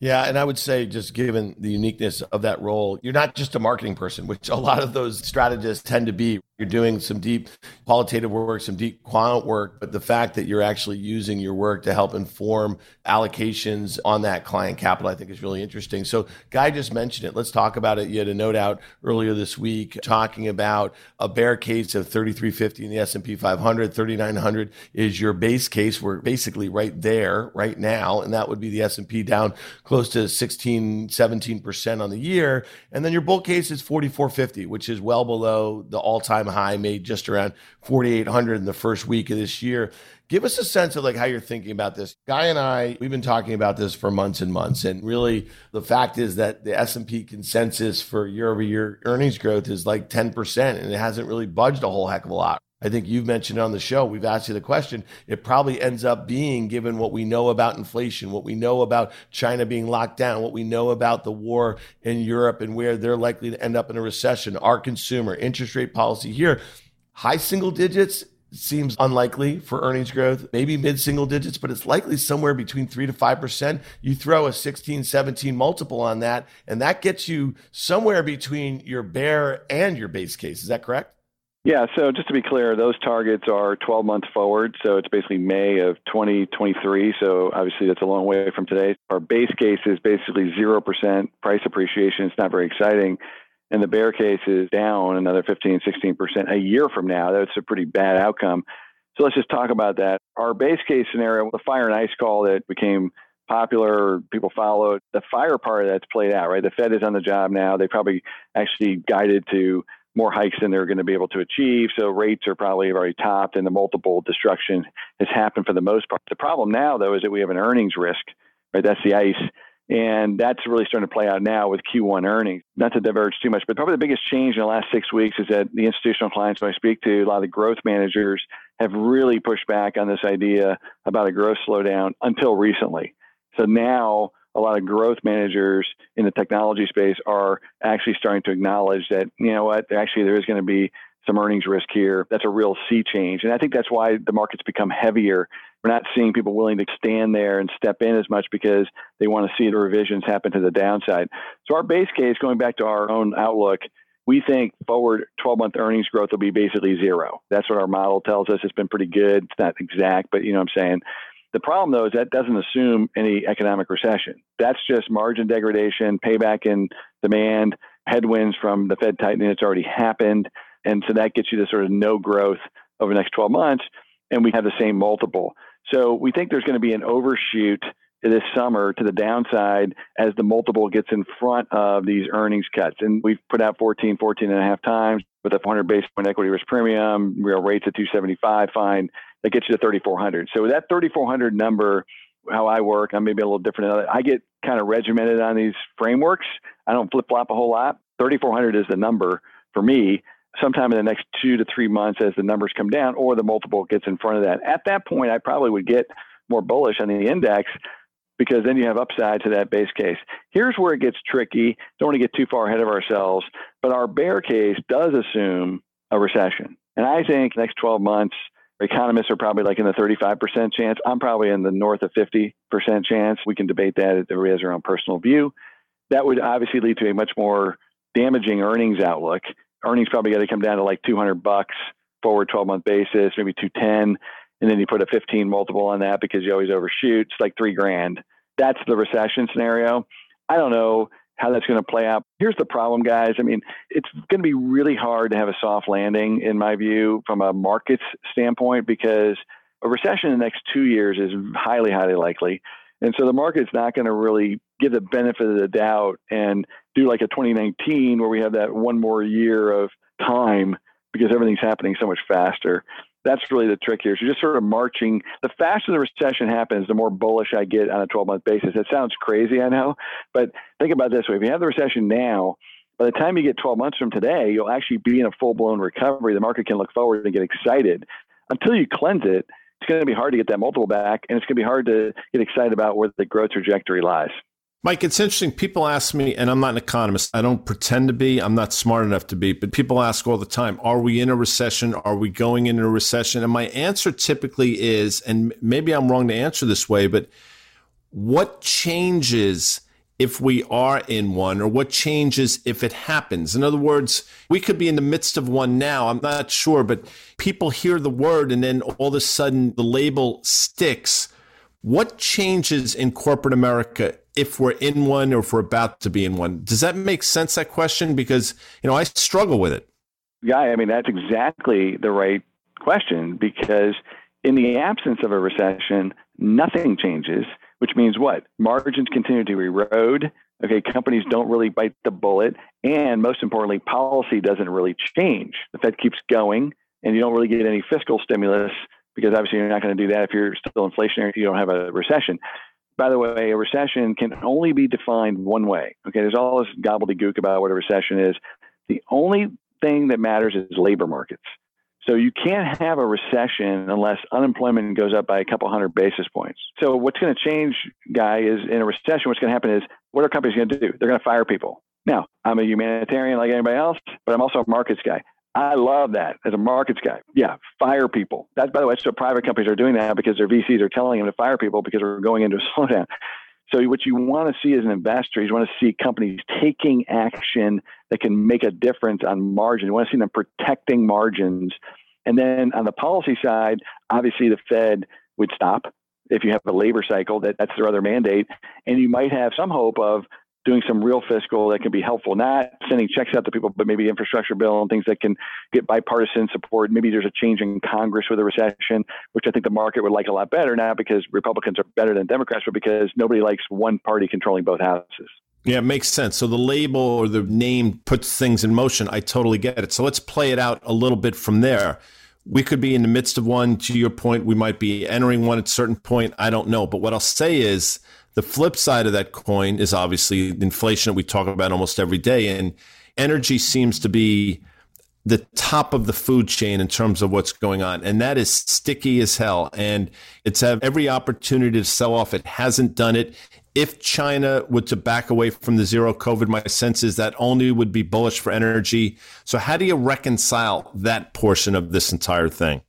Yeah, and I would say, just given the uniqueness of that role, you're not just a marketing person, which a lot of those strategists tend to be. You're doing some deep qualitative work, some deep quant work, but the fact that you're actually using your work to help inform allocations on that client capital, I think is really interesting. So, Guy just mentioned it. Let's talk about it. You had a note out earlier this week talking about a bear case of 3350 in the S&P 500, 3900 is your base case. We're basically right there right now, and that would be the S&P down close to 16, 17% on the year. And then your bull case is 4450, which is well below the all-time high, made just around 4,800 in the first week of this year. Give us a sense of like how you're thinking about this. Guy and I, we've been talking about this for months and months, and really the fact is that the S and P consensus for year over year earnings growth is like 10 percent, and it hasn't really budged a whole heck of a lot. I think you've mentioned on the show, we've asked you the question. It probably ends up being, given what we know about inflation, what we know about China being locked down, what we know about the war in Europe and where they're likely to end up in a recession, our consumer, interest rate policy here, high single digits seems unlikely for earnings growth, maybe mid single digits, but it's likely somewhere between 3 to 5%. You throw a 16, 17 multiple on that, and that gets you somewhere between your bear and your base case. Is that correct? Yeah, so just to be clear, those targets are 12 months forward. So it's basically May of 2023. So obviously that's a long way from today. Our base case is basically 0% price appreciation. It's not very exciting. And the bear case is down another 15, 16% a year from now. That's a pretty bad outcome. So let's just talk about that. Our base case scenario, the fire and ice call that became popular, people followed, the fire part of that's played out, right? The Fed is on the job now. They probably actually guided to more hikes than they're going to be able to achieve. So rates are probably already topped and the multiple destruction has happened for the most part. The problem now, though, is that we have an earnings risk, right? That's the ice. And that's really starting to play out now with Q1 earnings. Not to diverge too much, but probably the biggest change in the last six weeks is that the institutional clients I speak to, a lot of the growth managers have really pushed back on this idea about a growth slowdown until recently. So now a lot of growth managers in the technology space are actually starting to acknowledge that, you know what, actually there is going to be some earnings risk here. That's a real sea change. And I think that's why the market's become heavier. We're not seeing people willing to stand there and step in as much because they want to see the revisions happen to the downside. So our base case, going back to our own outlook, we think forward 12 month earnings growth will be basically zero. That's what our model tells us. It's been pretty good. It's not exact, but you know what I'm saying. The problem, though, is that doesn't assume any economic recession. That's just margin degradation, payback in demand, headwinds from the Fed tightening that's already happened. And so that gets you to sort of no growth over the next 12 months. And we have the same multiple. So we think there's going to be an overshoot this summer to the downside as the multiple gets in front of these earnings cuts. And we've put out 14, 14 and a half times with a 400 basis point equity risk premium, real rates at 275, fine that gets you to 3,400. So that 3,400 number, how I work, I'm maybe a little different. I get kind of regimented on these frameworks. I don't flip flop a whole lot. 3,400 is the number for me. Sometime in the next two to three months, as the numbers come down, or the multiple gets in front of that. At that point, I probably would get more bullish on the index because then you have upside to that base case. Here's where it gets tricky. Don't want to get too far ahead of ourselves, but our bear case does assume a recession. And I think next 12 months, Economists are probably like in the 35% chance. I'm probably in the north of 50% chance. We can debate that. Everybody has their own personal view. That would obviously lead to a much more damaging earnings outlook. Earnings probably got to come down to like 200 bucks forward 12 month basis, maybe 210. And then you put a 15 multiple on that because you always overshoot. It's like three grand. That's the recession scenario. I don't know how that's going to play out. Here's the problem, guys. I mean, it's going to be really hard to have a soft landing, in my view, from a markets standpoint, because a recession in the next two years is highly, highly likely. And so the market's not going to really give the benefit of the doubt and do like a 2019 where we have that one more year of time because everything's happening so much faster that's really the trick here. So you're just sort of marching. The faster the recession happens, the more bullish I get on a 12 month basis. It sounds crazy, I know, but think about this way: if you have the recession now, by the time you get 12 months from today, you'll actually be in a full blown recovery. The market can look forward and get excited. Until you cleanse it, it's going to be hard to get that multiple back, and it's going to be hard to get excited about where the growth trajectory lies. Mike, it's interesting. People ask me, and I'm not an economist. I don't pretend to be. I'm not smart enough to be, but people ask all the time, are we in a recession? Are we going into a recession? And my answer typically is, and maybe I'm wrong to answer this way, but what changes if we are in one or what changes if it happens? In other words, we could be in the midst of one now. I'm not sure, but people hear the word and then all of a sudden the label sticks. What changes in corporate America if we're in one or if we're about to be in one. Does that make sense, that question? Because, you know, I struggle with it. Yeah, I mean, that's exactly the right question because in the absence of a recession, nothing changes, which means what? Margins continue to erode. Okay, companies don't really bite the bullet. And most importantly, policy doesn't really change. The Fed keeps going, and you don't really get any fiscal stimulus because obviously you're not going to do that if you're still inflationary, if you don't have a recession. By the way, a recession can only be defined one way. Okay, there's all this gobbledygook about what a recession is. The only thing that matters is labor markets. So you can't have a recession unless unemployment goes up by a couple hundred basis points. So what's going to change, guy, is in a recession, what's going to happen is what are companies going to do? They're going to fire people. Now, I'm a humanitarian like anybody else, but I'm also a markets guy. I love that as a markets guy. Yeah, fire people. That's by the way, what private companies are doing that because their VCs are telling them to fire people because we're going into a slowdown. So what you want to see as an investor, is you want to see companies taking action that can make a difference on margin. You want to see them protecting margins. And then on the policy side, obviously the Fed would stop if you have a labor cycle that that's their other mandate and you might have some hope of doing some real fiscal that can be helpful, not sending checks out to people, but maybe infrastructure bill and things that can get bipartisan support. Maybe there's a change in Congress with a recession, which I think the market would like a lot better, not because Republicans are better than Democrats, but because nobody likes one party controlling both houses. Yeah, it makes sense. So the label or the name puts things in motion. I totally get it. So let's play it out a little bit from there. We could be in the midst of one. To your point, we might be entering one at a certain point. I don't know. But what I'll say is the flip side of that coin is obviously inflation that we talk about almost every day. And energy seems to be the top of the food chain in terms of what's going on. And that is sticky as hell. And it's have every opportunity to sell off. It hasn't done it. If China were to back away from the zero COVID, my sense is that only would be bullish for energy. So how do you reconcile that portion of this entire thing?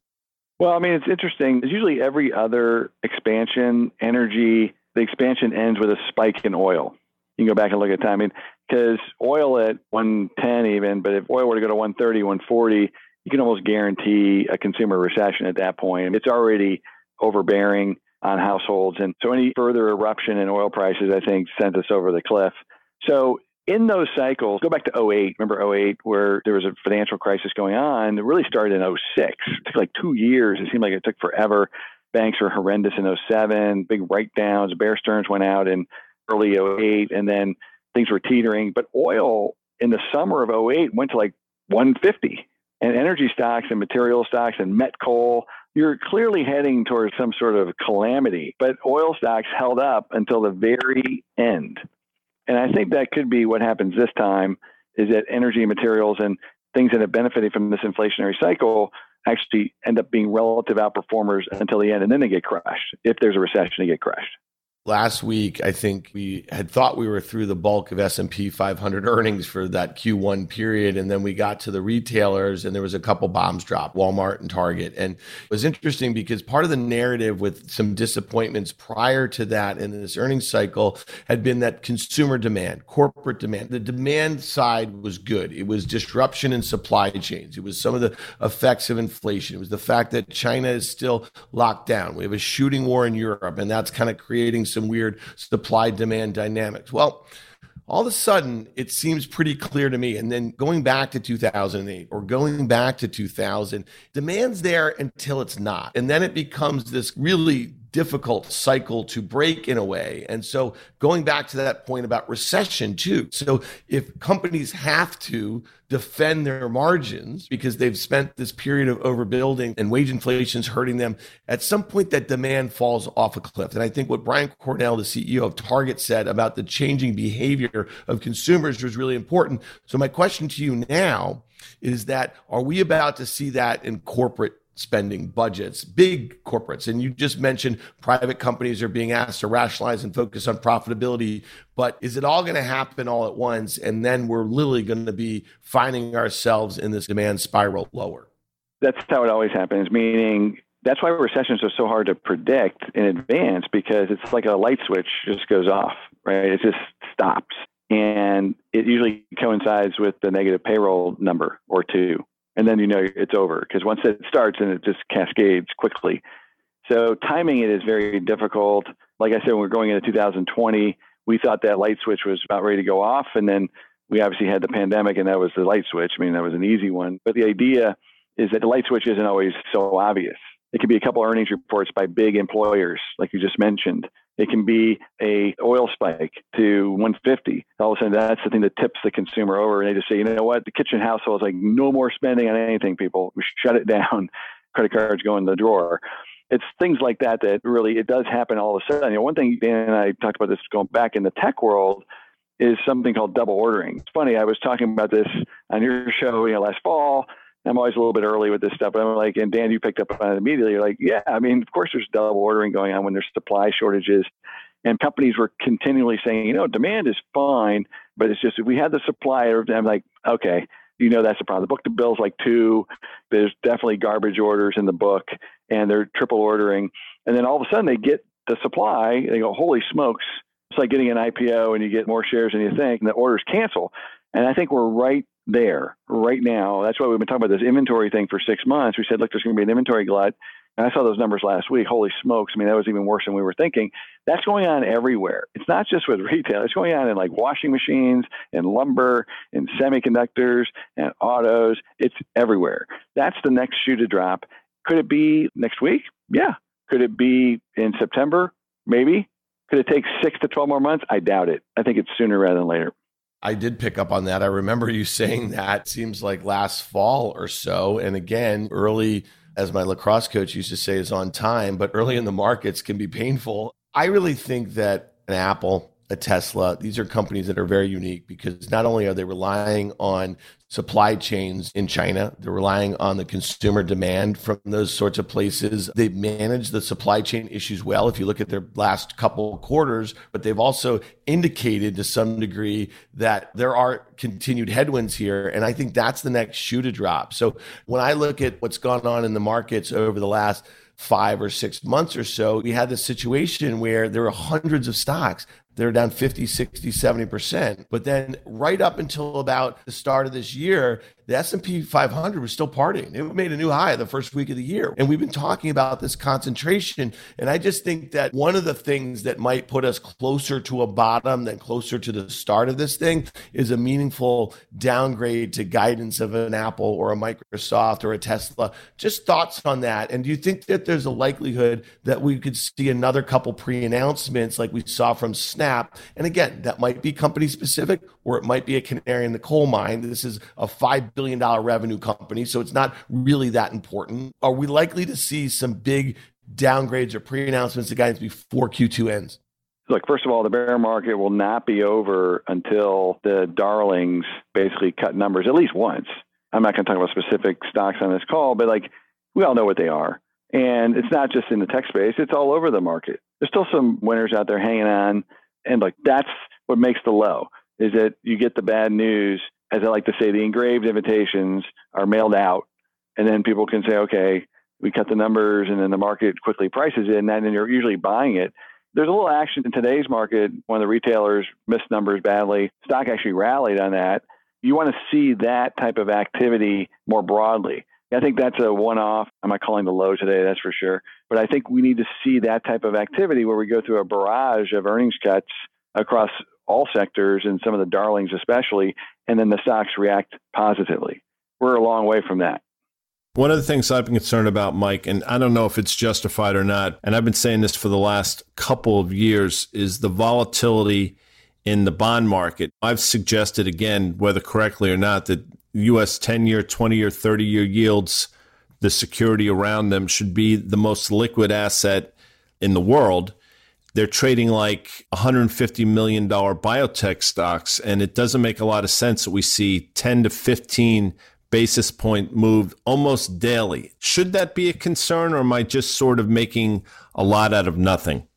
Well, I mean, it's interesting. It's usually every other expansion, energy, the expansion ends with a spike in oil. You can go back and look at time. I because oil at 110 even, but if oil were to go to 130, 140, you can almost guarantee a consumer recession at that point. It's already overbearing on households. And so any further eruption in oil prices, I think, sent us over the cliff. So in those cycles, go back to 08, remember 08, where there was a financial crisis going on. It really started in 06. It took like two years. It seemed like it took forever. Banks were horrendous in 07, big write downs. Bear Stearns went out in early 08, and then things were teetering. But oil in the summer of 08 went to like 150. And energy stocks and material stocks and met coal, you're clearly heading towards some sort of calamity. But oil stocks held up until the very end. And I think that could be what happens this time is that energy materials and things that have benefited from this inflationary cycle actually end up being relative outperformers until the end, and then they get crushed. If there's a recession, they get crushed last week i think we had thought we were through the bulk of s&p 500 earnings for that q1 period and then we got to the retailers and there was a couple bombs dropped walmart and target. And it was interesting because part of the narrative with some disappointments prior to that in this earnings cycle had been that consumer demand corporate demand the demand side was good. It was disruption in supply chains. It was some of the effects of inflation. It was the fact that china is still locked down. We have a shooting war in europe and that's kind of creating some weird supply demand dynamics. Well, all of a sudden, it seems pretty clear to me. And then going back to 2008 or going back to 2000, demand's there until it's not. And then it becomes this really difficult cycle to break in a way. And so going back to that point about recession too. So if companies have to defend their margins because they've spent this period of overbuilding and wage inflation is hurting them, at some point that demand falls off a cliff. And I think what Brian Cornell, the CEO of Target said about the changing behavior of consumers was really important. So my question to you now is that are we about to see that in corporate spending budgets, big corporates. And you just mentioned private companies are being asked to rationalize and focus on profitability. But is it all going to happen all at once? And then we're literally going to be finding ourselves in this demand spiral lower. That's how it always happens, meaning that's why recessions are so hard to predict in advance because it's like a light switch just goes off, right? It just stops. And it usually coincides with the negative payroll number or two and then you know it's over because once it starts and it just cascades quickly. So timing it is very difficult. Like I said, when we're going into 2020, we thought that light switch was about ready to go off, and then we obviously had the pandemic, and that was the light switch. I mean, that was an easy one. But the idea is that the light switch isn't always so obvious. It could be a couple earnings reports by big employers, like you just mentioned. It can be a oil spike to 150. All of a sudden, that's the thing that tips the consumer over, and they just say, you know what, the kitchen household is like, no more spending on anything, people. We shut it down. Credit cards go in the drawer. It's things like that that really it does happen all of a sudden. You know, one thing Dan and I talked about this going back in the tech world is something called double ordering. It's funny. I was talking about this on your show, you know, last fall. I'm always a little bit early with this stuff, but I'm like, and Dan, you picked up on it immediately. You're like, yeah, I mean, of course, there's double ordering going on when there's supply shortages, and companies were continually saying, you know, demand is fine, but it's just if we had the supply, I'm like, okay, you know, that's the problem. The book to bill is like two. There's definitely garbage orders in the book, and they're triple ordering, and then all of a sudden they get the supply. They go, holy smokes! It's like getting an IPO and you get more shares than you think, and the orders cancel. And I think we're right there right now. That's why we've been talking about this inventory thing for six months. We said, look, there's going to be an inventory glut. And I saw those numbers last week. Holy smokes. I mean, that was even worse than we were thinking. That's going on everywhere. It's not just with retail, it's going on in like washing machines and lumber and semiconductors and autos. It's everywhere. That's the next shoe to drop. Could it be next week? Yeah. Could it be in September? Maybe. Could it take six to 12 more months? I doubt it. I think it's sooner rather than later. I did pick up on that. I remember you saying that seems like last fall or so. And again, early, as my lacrosse coach used to say, is on time, but early in the markets can be painful. I really think that an Apple, a Tesla, these are companies that are very unique because not only are they relying on supply chains in China. They're relying on the consumer demand from those sorts of places. They've managed the supply chain issues well if you look at their last couple quarters, but they've also indicated to some degree that there are continued headwinds here. And I think that's the next shoe to drop. So when I look at what's gone on in the markets over the last five or six months or so, we had this situation where there were hundreds of stocks they're down 50, 60, 70%. But then right up until about the start of this year, the S&P 500 was still partying. It made a new high the first week of the year. And we've been talking about this concentration. And I just think that one of the things that might put us closer to a bottom than closer to the start of this thing is a meaningful downgrade to guidance of an Apple or a Microsoft or a Tesla. Just thoughts on that. And do you think that there's a likelihood that we could see another couple pre-announcements like we saw from Snap? And again, that might be company specific or it might be a canary in the coal mine. This is a $5 billion dollar revenue company, so it's not really that important. Are we likely to see some big downgrades or pre announcements to guidance before Q2 ends? Look, first of all, the bear market will not be over until the darlings basically cut numbers at least once. I'm not going to talk about specific stocks on this call, but like we all know what they are. And it's not just in the tech space, it's all over the market. There's still some winners out there hanging on. And like that's what makes the low is that you get the bad news, as I like to say, the engraved invitations are mailed out, and then people can say, okay, we cut the numbers, and then the market quickly prices it, and then you're usually buying it. There's a little action in today's market when the retailers missed numbers badly. Stock actually rallied on that. You want to see that type of activity more broadly. I think that's a one off. I'm not calling the low today, that's for sure. But I think we need to see that type of activity where we go through a barrage of earnings cuts across all sectors and some of the darlings especially, and then the stocks react positively. We're a long way from that. One of the things I've been concerned about, Mike, and I don't know if it's justified or not, and I've been saying this for the last couple of years, is the volatility in the bond market. I've suggested again, whether correctly or not, that US 10 year, 20 year, 30 year yields, the security around them should be the most liquid asset in the world they're trading like $150 million biotech stocks. And it doesn't make a lot of sense that we see 10 to 15 basis point moved almost daily. Should that be a concern, or am I just sort of making a lot out of nothing?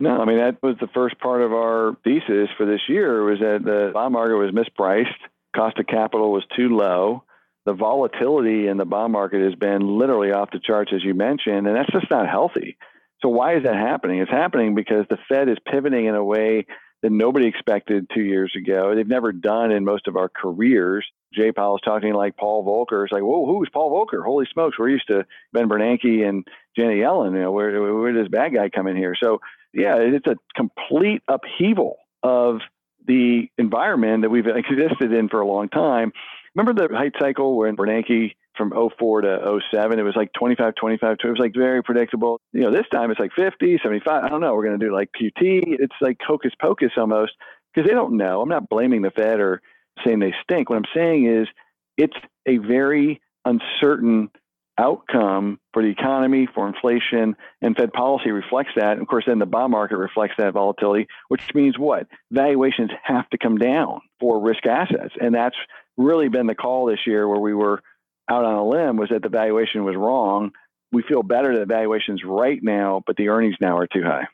No, I mean that was the first part of our thesis for this year was that the bond market was mispriced, cost of capital was too low. The volatility in the bond market has been literally off the charts, as you mentioned, and that's just not healthy. So why is that happening? It's happening because the Fed is pivoting in a way that nobody expected two years ago. They've never done in most of our careers. Jay Powell's talking like Paul Volcker. It's like, whoa, who's Paul Volcker? Holy smokes, we're used to Ben Bernanke and Janet Yellen. You know, where, where did this bad guy come in here? So, yeah, it's a complete upheaval of the environment that we've existed in for a long time. Remember the height cycle when Bernanke from 04 to 07. It was like 25, 25. It was like very predictable. You know, this time it's like 50, 75. I don't know. We're going to do like QT. It's like hocus pocus almost because they don't know. I'm not blaming the Fed or saying they stink. What I'm saying is it's a very uncertain outcome for the economy, for inflation, and Fed policy reflects that. And of course, then the bond market reflects that volatility, which means what? Valuations have to come down for risk assets. And that's really been the call this year where we were out on a limb was that the valuation was wrong. We feel better that the valuation's right now, but the earnings now are too high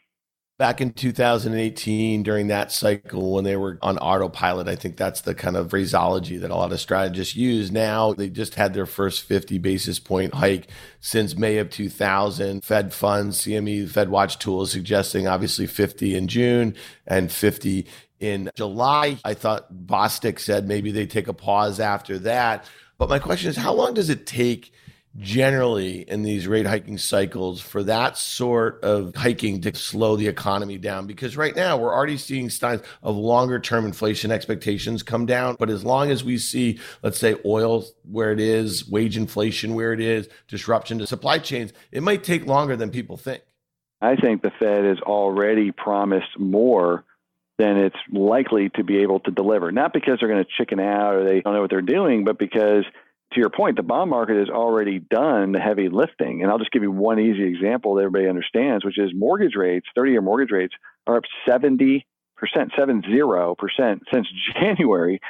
back in 2018 during that cycle when they were on autopilot. I think that's the kind of phraseology that a lot of strategists use. Now they just had their first 50 basis point hike since May of 2000. Fed funds, CME, Fed Watch tool is suggesting obviously 50 in June and 50 in July. I thought Bostic said maybe they take a pause after that. But my question is, how long does it take generally in these rate hiking cycles for that sort of hiking to slow the economy down? Because right now we're already seeing signs of longer term inflation expectations come down. But as long as we see let's say oil where it is wage inflation where it is disruption to supply chains it might take longer than people think. I think the fed has already promised more than it's likely to be able to deliver not because they're going to chicken out or they don't know what they're doing but because to your point, the bond market has already done the heavy lifting. And I'll just give you one easy example that everybody understands, which is mortgage rates, 30 year mortgage rates are up 70%, 70% since January.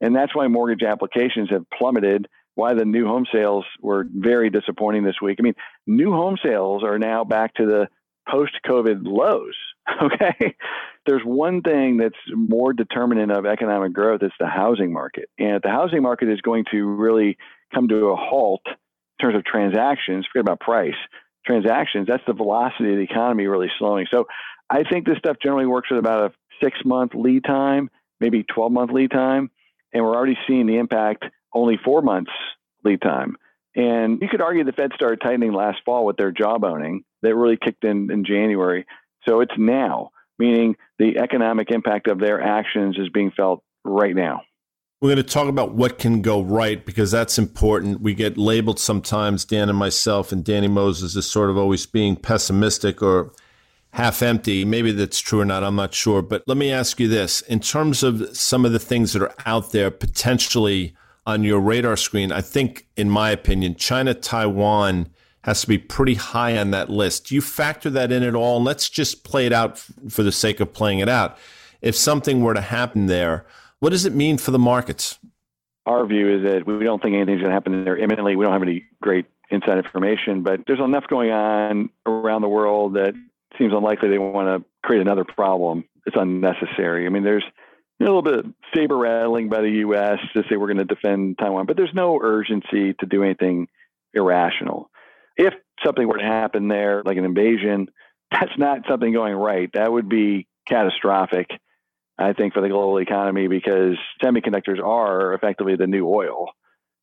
And that's why mortgage applications have plummeted, why the new home sales were very disappointing this week. I mean, new home sales are now back to the post COVID lows. Okay? There's one thing that's more determinant of economic growth it's the housing market. And if the housing market is going to really come to a halt in terms of transactions. Forget about price. Transactions that's the velocity of the economy really slowing. So i think this stuff generally works with about a six month lead time maybe 12 month lead time and we're already seeing the impact only four months lead time. And you could argue the fed started tightening last fall with their jawboning that really kicked in in january so it's now meaning the economic impact of their actions is being felt right now. We're going to talk about what can go right because that's important. We get labeled sometimes, Dan and myself, and Danny Moses is sort of always being pessimistic or half empty. Maybe that's true or not, I'm not sure. But let me ask you this in terms of some of the things that are out there potentially on your radar screen, I think, in my opinion, China, Taiwan, has to be pretty high on that list. Do you factor that in at all? And let's just play it out for the sake of playing it out. If something were to happen there, what does it mean for the markets? Our view is that we don't think anything's going to happen there imminently. We don't have any great inside information, but there's enough going on around the world that seems unlikely they want to create another problem. It's unnecessary. I mean, there's a little bit of saber rattling by the U.S. to say we're going to defend Taiwan, but there's no urgency to do anything irrational if something were to happen there, like an invasion, that's not something going right. That would be catastrophic, I think, for the global economy because semiconductors are effectively the new oil,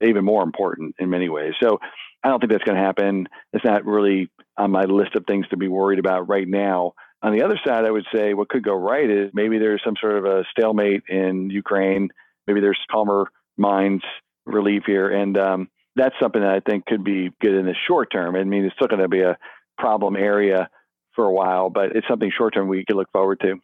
even more important in many ways. So I don't think that's going to happen. It's not really on my list of things to be worried about right now. On the other side, I would say what could go right is maybe there's some sort of a stalemate in Ukraine. Maybe there's calmer minds relief here. And um, that's something that I think could be good in the short term. I mean, it's still going to be a problem area for a while, but it's something short term we could look forward to.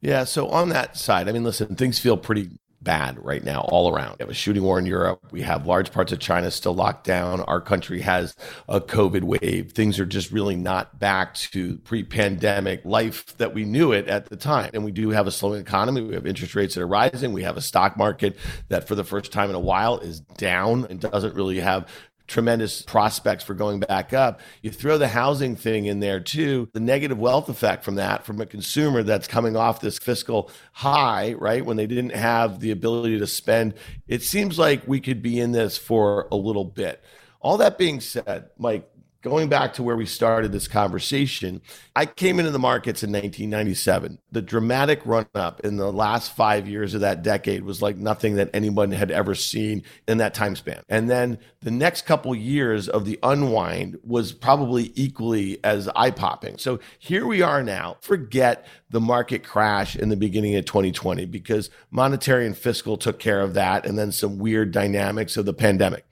Yeah. So on that side, I mean, listen, things feel pretty bad right now all around. We have a shooting war in Europe. We have large parts of China still locked down. Our country has a COVID wave. Things are just really not back to pre-pandemic life that we knew it at the time. And we do have a slowing economy. We have interest rates that are rising. We have a stock market that for the first time in a while is down and doesn't really have tremendous prospects for going back up. You throw the housing thing in there too, the negative wealth effect from that, from a consumer that's coming off this fiscal high, right? When they didn't have the ability to spend. It seems like we could be in this for a little bit. All that being said, Mike, going back to where we started this conversation, I came into the markets in 1997. The dramatic run up in the last five years of that decade was like nothing that anyone had ever seen in that time span. And then the next couple years of the unwind was probably equally as eye popping. So here we are now. Forget the market crash in the beginning of 2020 because monetary and fiscal took care of that and then some weird dynamics of the pandemic.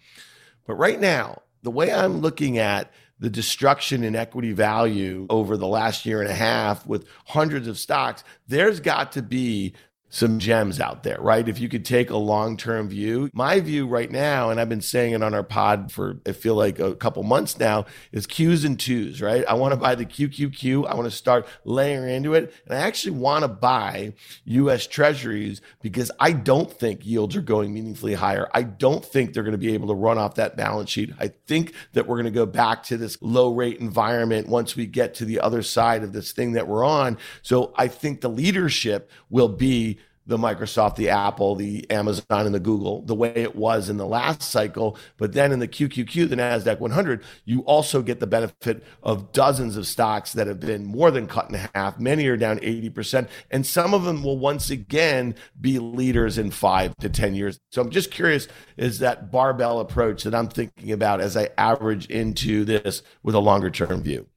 But right now, the way I'm looking at the destruction in equity value over the last year and a half with hundreds of stocks, there's got to be some gems out there, right? If you could take a long term view, my view right now, and I've been saying it on our pod for I feel like a couple months now, is Qs and twos, right? I want to buy the QQQ. I want to start layering into it. And I actually want to buy US treasuries because I don't think yields are going meaningfully higher. I don't think they're going to be able to run off that balance sheet. I think that we're going to go back to this low rate environment once we get to the other side of this thing that we're on. So I think the leadership will be the Microsoft, the Apple, the Amazon, and the Google the way it was in the last cycle. But then in the QQQ, the NASDAQ 100, you also get the benefit of dozens of stocks that have been more than cut in half. Many are down 80%. And some of them will once again be leaders in five to 10 years. So I'm just curious is that barbell approach that I'm thinking about as I average into this with a longer term view?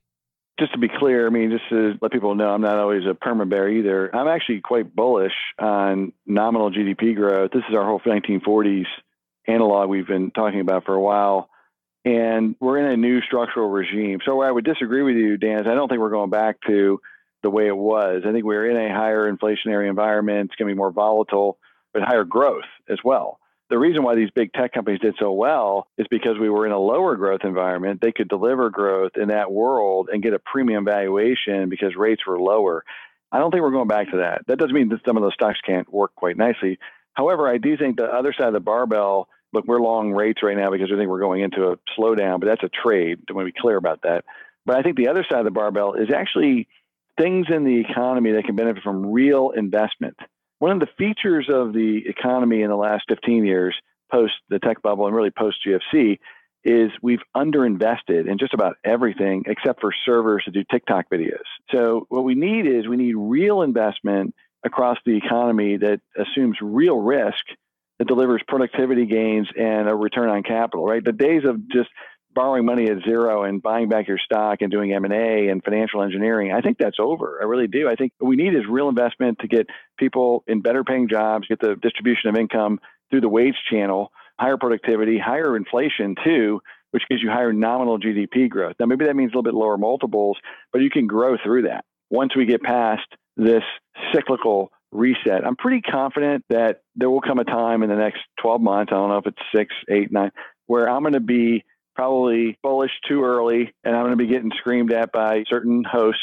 Just to be clear, I mean, just to let people know, I'm not always a perma bear either. I'm actually quite bullish on nominal GDP growth. This is our whole 1940s analog we've been talking about for a while. And we're in a new structural regime. So I would disagree with you, Dan, I don't think we're going back to the way it was. I think we're in a higher inflationary environment. It's going to be more volatile, but higher growth as well the reason why these big tech companies did so well is because we were in a lower growth environment. They could deliver growth in that world and get a premium valuation because rates were lower. I don't think we're going back to that. That doesn't mean that some of those stocks can't work quite nicely. However, I do think the other side of the barbell, look, we're long rates right now because we think we're going into a slowdown, but that's a trade. I want to be clear about that. But I think the other side of the barbell is actually things in the economy that can benefit from real investment one of the features of the economy in the last 15 years, post the tech bubble and really post GFC, is we've underinvested in just about everything except for servers to do TikTok videos. So what we need is we need real investment across the economy that assumes real risk that delivers productivity gains and a return on capital, right? The days of just borrowing money at zero and buying back your stock and doing M&A and financial engineering, I think that's over. I really do. I think what we need is real investment to get people in better paying jobs, get the distribution of income through the wage channel, higher productivity, higher inflation too, which gives you higher nominal GDP growth. Now, maybe that means a little bit lower multiples, but you can grow through that. Once we get past this cyclical reset, I'm pretty confident that there will come a time in the next 12 months, I don't know if it's six, eight, nine, where I'm going to be probably bullish too early, and I'm going to be getting screamed at by certain hosts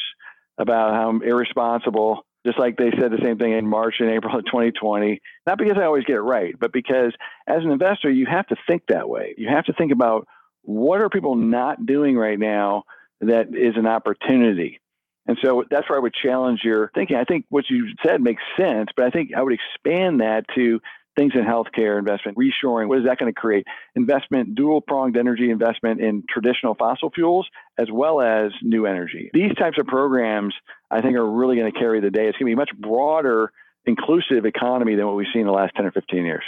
about how I'm irresponsible. Just like they said the same thing in March and April of 2020. Not because I always get it right, but because as an investor, you have to think that way. You have to think about what are people not doing right now that is an opportunity. And so that's where I would challenge your thinking. I think what you said makes sense, but I think I would expand that to things in healthcare investment, reshoring. What is that going to create? Investment, dual pronged energy investment in traditional fossil fuels as well as new energy. These types of programs, I think, are really going to carry the day. It's going to be a much broader, inclusive economy than what we've seen in the last 10 or 15 years.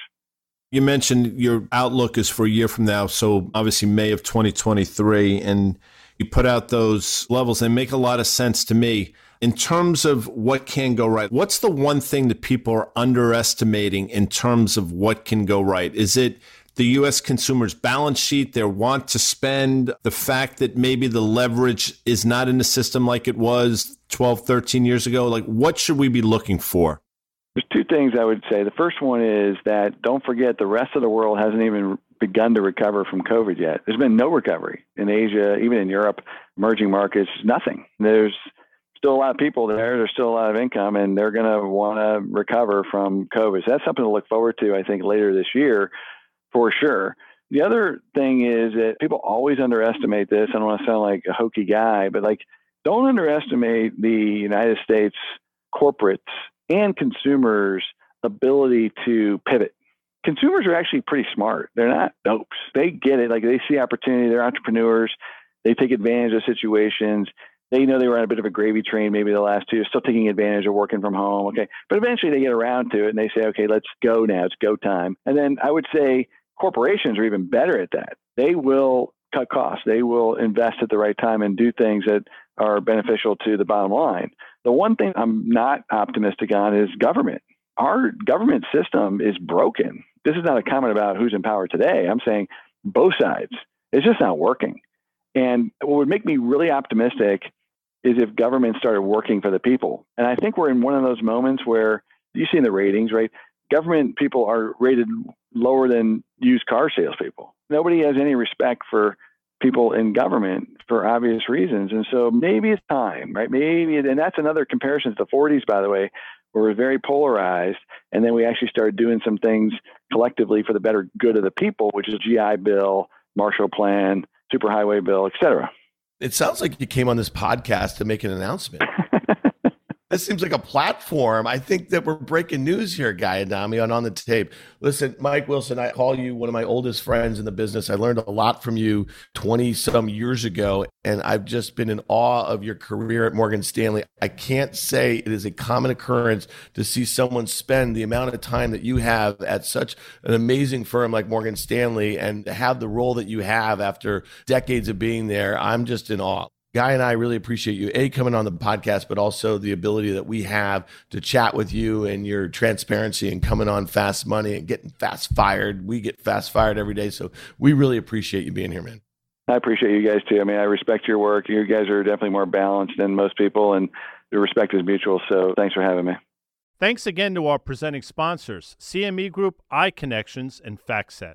You mentioned your outlook is for a year from now. So obviously, May of 2023. And you put out those levels. They make a lot of sense to me in terms of what can go right, what's the one thing that people are underestimating in terms of what can go right? Is it the U.S. consumer's balance sheet, their want to spend, the fact that maybe the leverage is not in the system like it was 12, 13 years ago? Like, what should we be looking for? There's two things I would say. The first one is that don't forget the rest of the world hasn't even begun to recover from COVID yet. There's been no recovery in Asia, even in Europe, emerging markets, nothing. There's still a lot of people there. There's still a lot of income, and they're going to want to recover from COVID. So that's something to look forward to, I think, later this year for sure. The other thing is that people always underestimate this. I don't want to sound like a hokey guy, but like, don't underestimate the United States corporates and consumers' ability to pivot. Consumers are actually pretty smart. They're not dopes. They get it. Like they see opportunity. They're entrepreneurs. They take advantage of situations they know they were on a bit of a gravy train maybe the last two, still taking advantage of working from home. Okay. But eventually they get around to it and they say, okay, let's go now. It's go time. And then I would say corporations are even better at that. They will cut costs. They will invest at the right time and do things that are beneficial to the bottom line. The one thing I'm not optimistic on is government. Our government system is broken. This is not a comment about who's in power today. I'm saying both sides. It's just not working. And what would make me really optimistic is if government started working for the people. And I think we're in one of those moments where you see in the ratings, right? Government people are rated lower than used car salespeople. Nobody has any respect for people in government for obvious reasons. And so maybe it's time, right? Maybe, and that's another comparison to the 40s, by the way, where we're very polarized. And then we actually started doing some things collectively for the better good of the people, which is GI Bill, Marshall Plan, Superhighway Bill, et cetera. It sounds like you came on this podcast to make an announcement. This seems like a platform. I think that we're breaking news here, Guy Adami, on On the Tape. Listen, Mike Wilson, I call you one of my oldest friends in the business. I learned a lot from you 20 some years ago, and I've just been in awe of your career at Morgan Stanley. I can't say it is a common occurrence to see someone spend the amount of time that you have at such an amazing firm like Morgan Stanley and have the role that you have after decades of being there. I'm just in awe. Guy and I really appreciate you, A, coming on the podcast, but also the ability that we have to chat with you and your transparency and coming on Fast Money and getting fast fired. We get fast fired every day. So we really appreciate you being here, man. I appreciate you guys too. I mean, I respect your work. You guys are definitely more balanced than most people, and the respect is mutual. So thanks for having me. Thanks again to our presenting sponsors, CME Group, iConnections, and FactSet.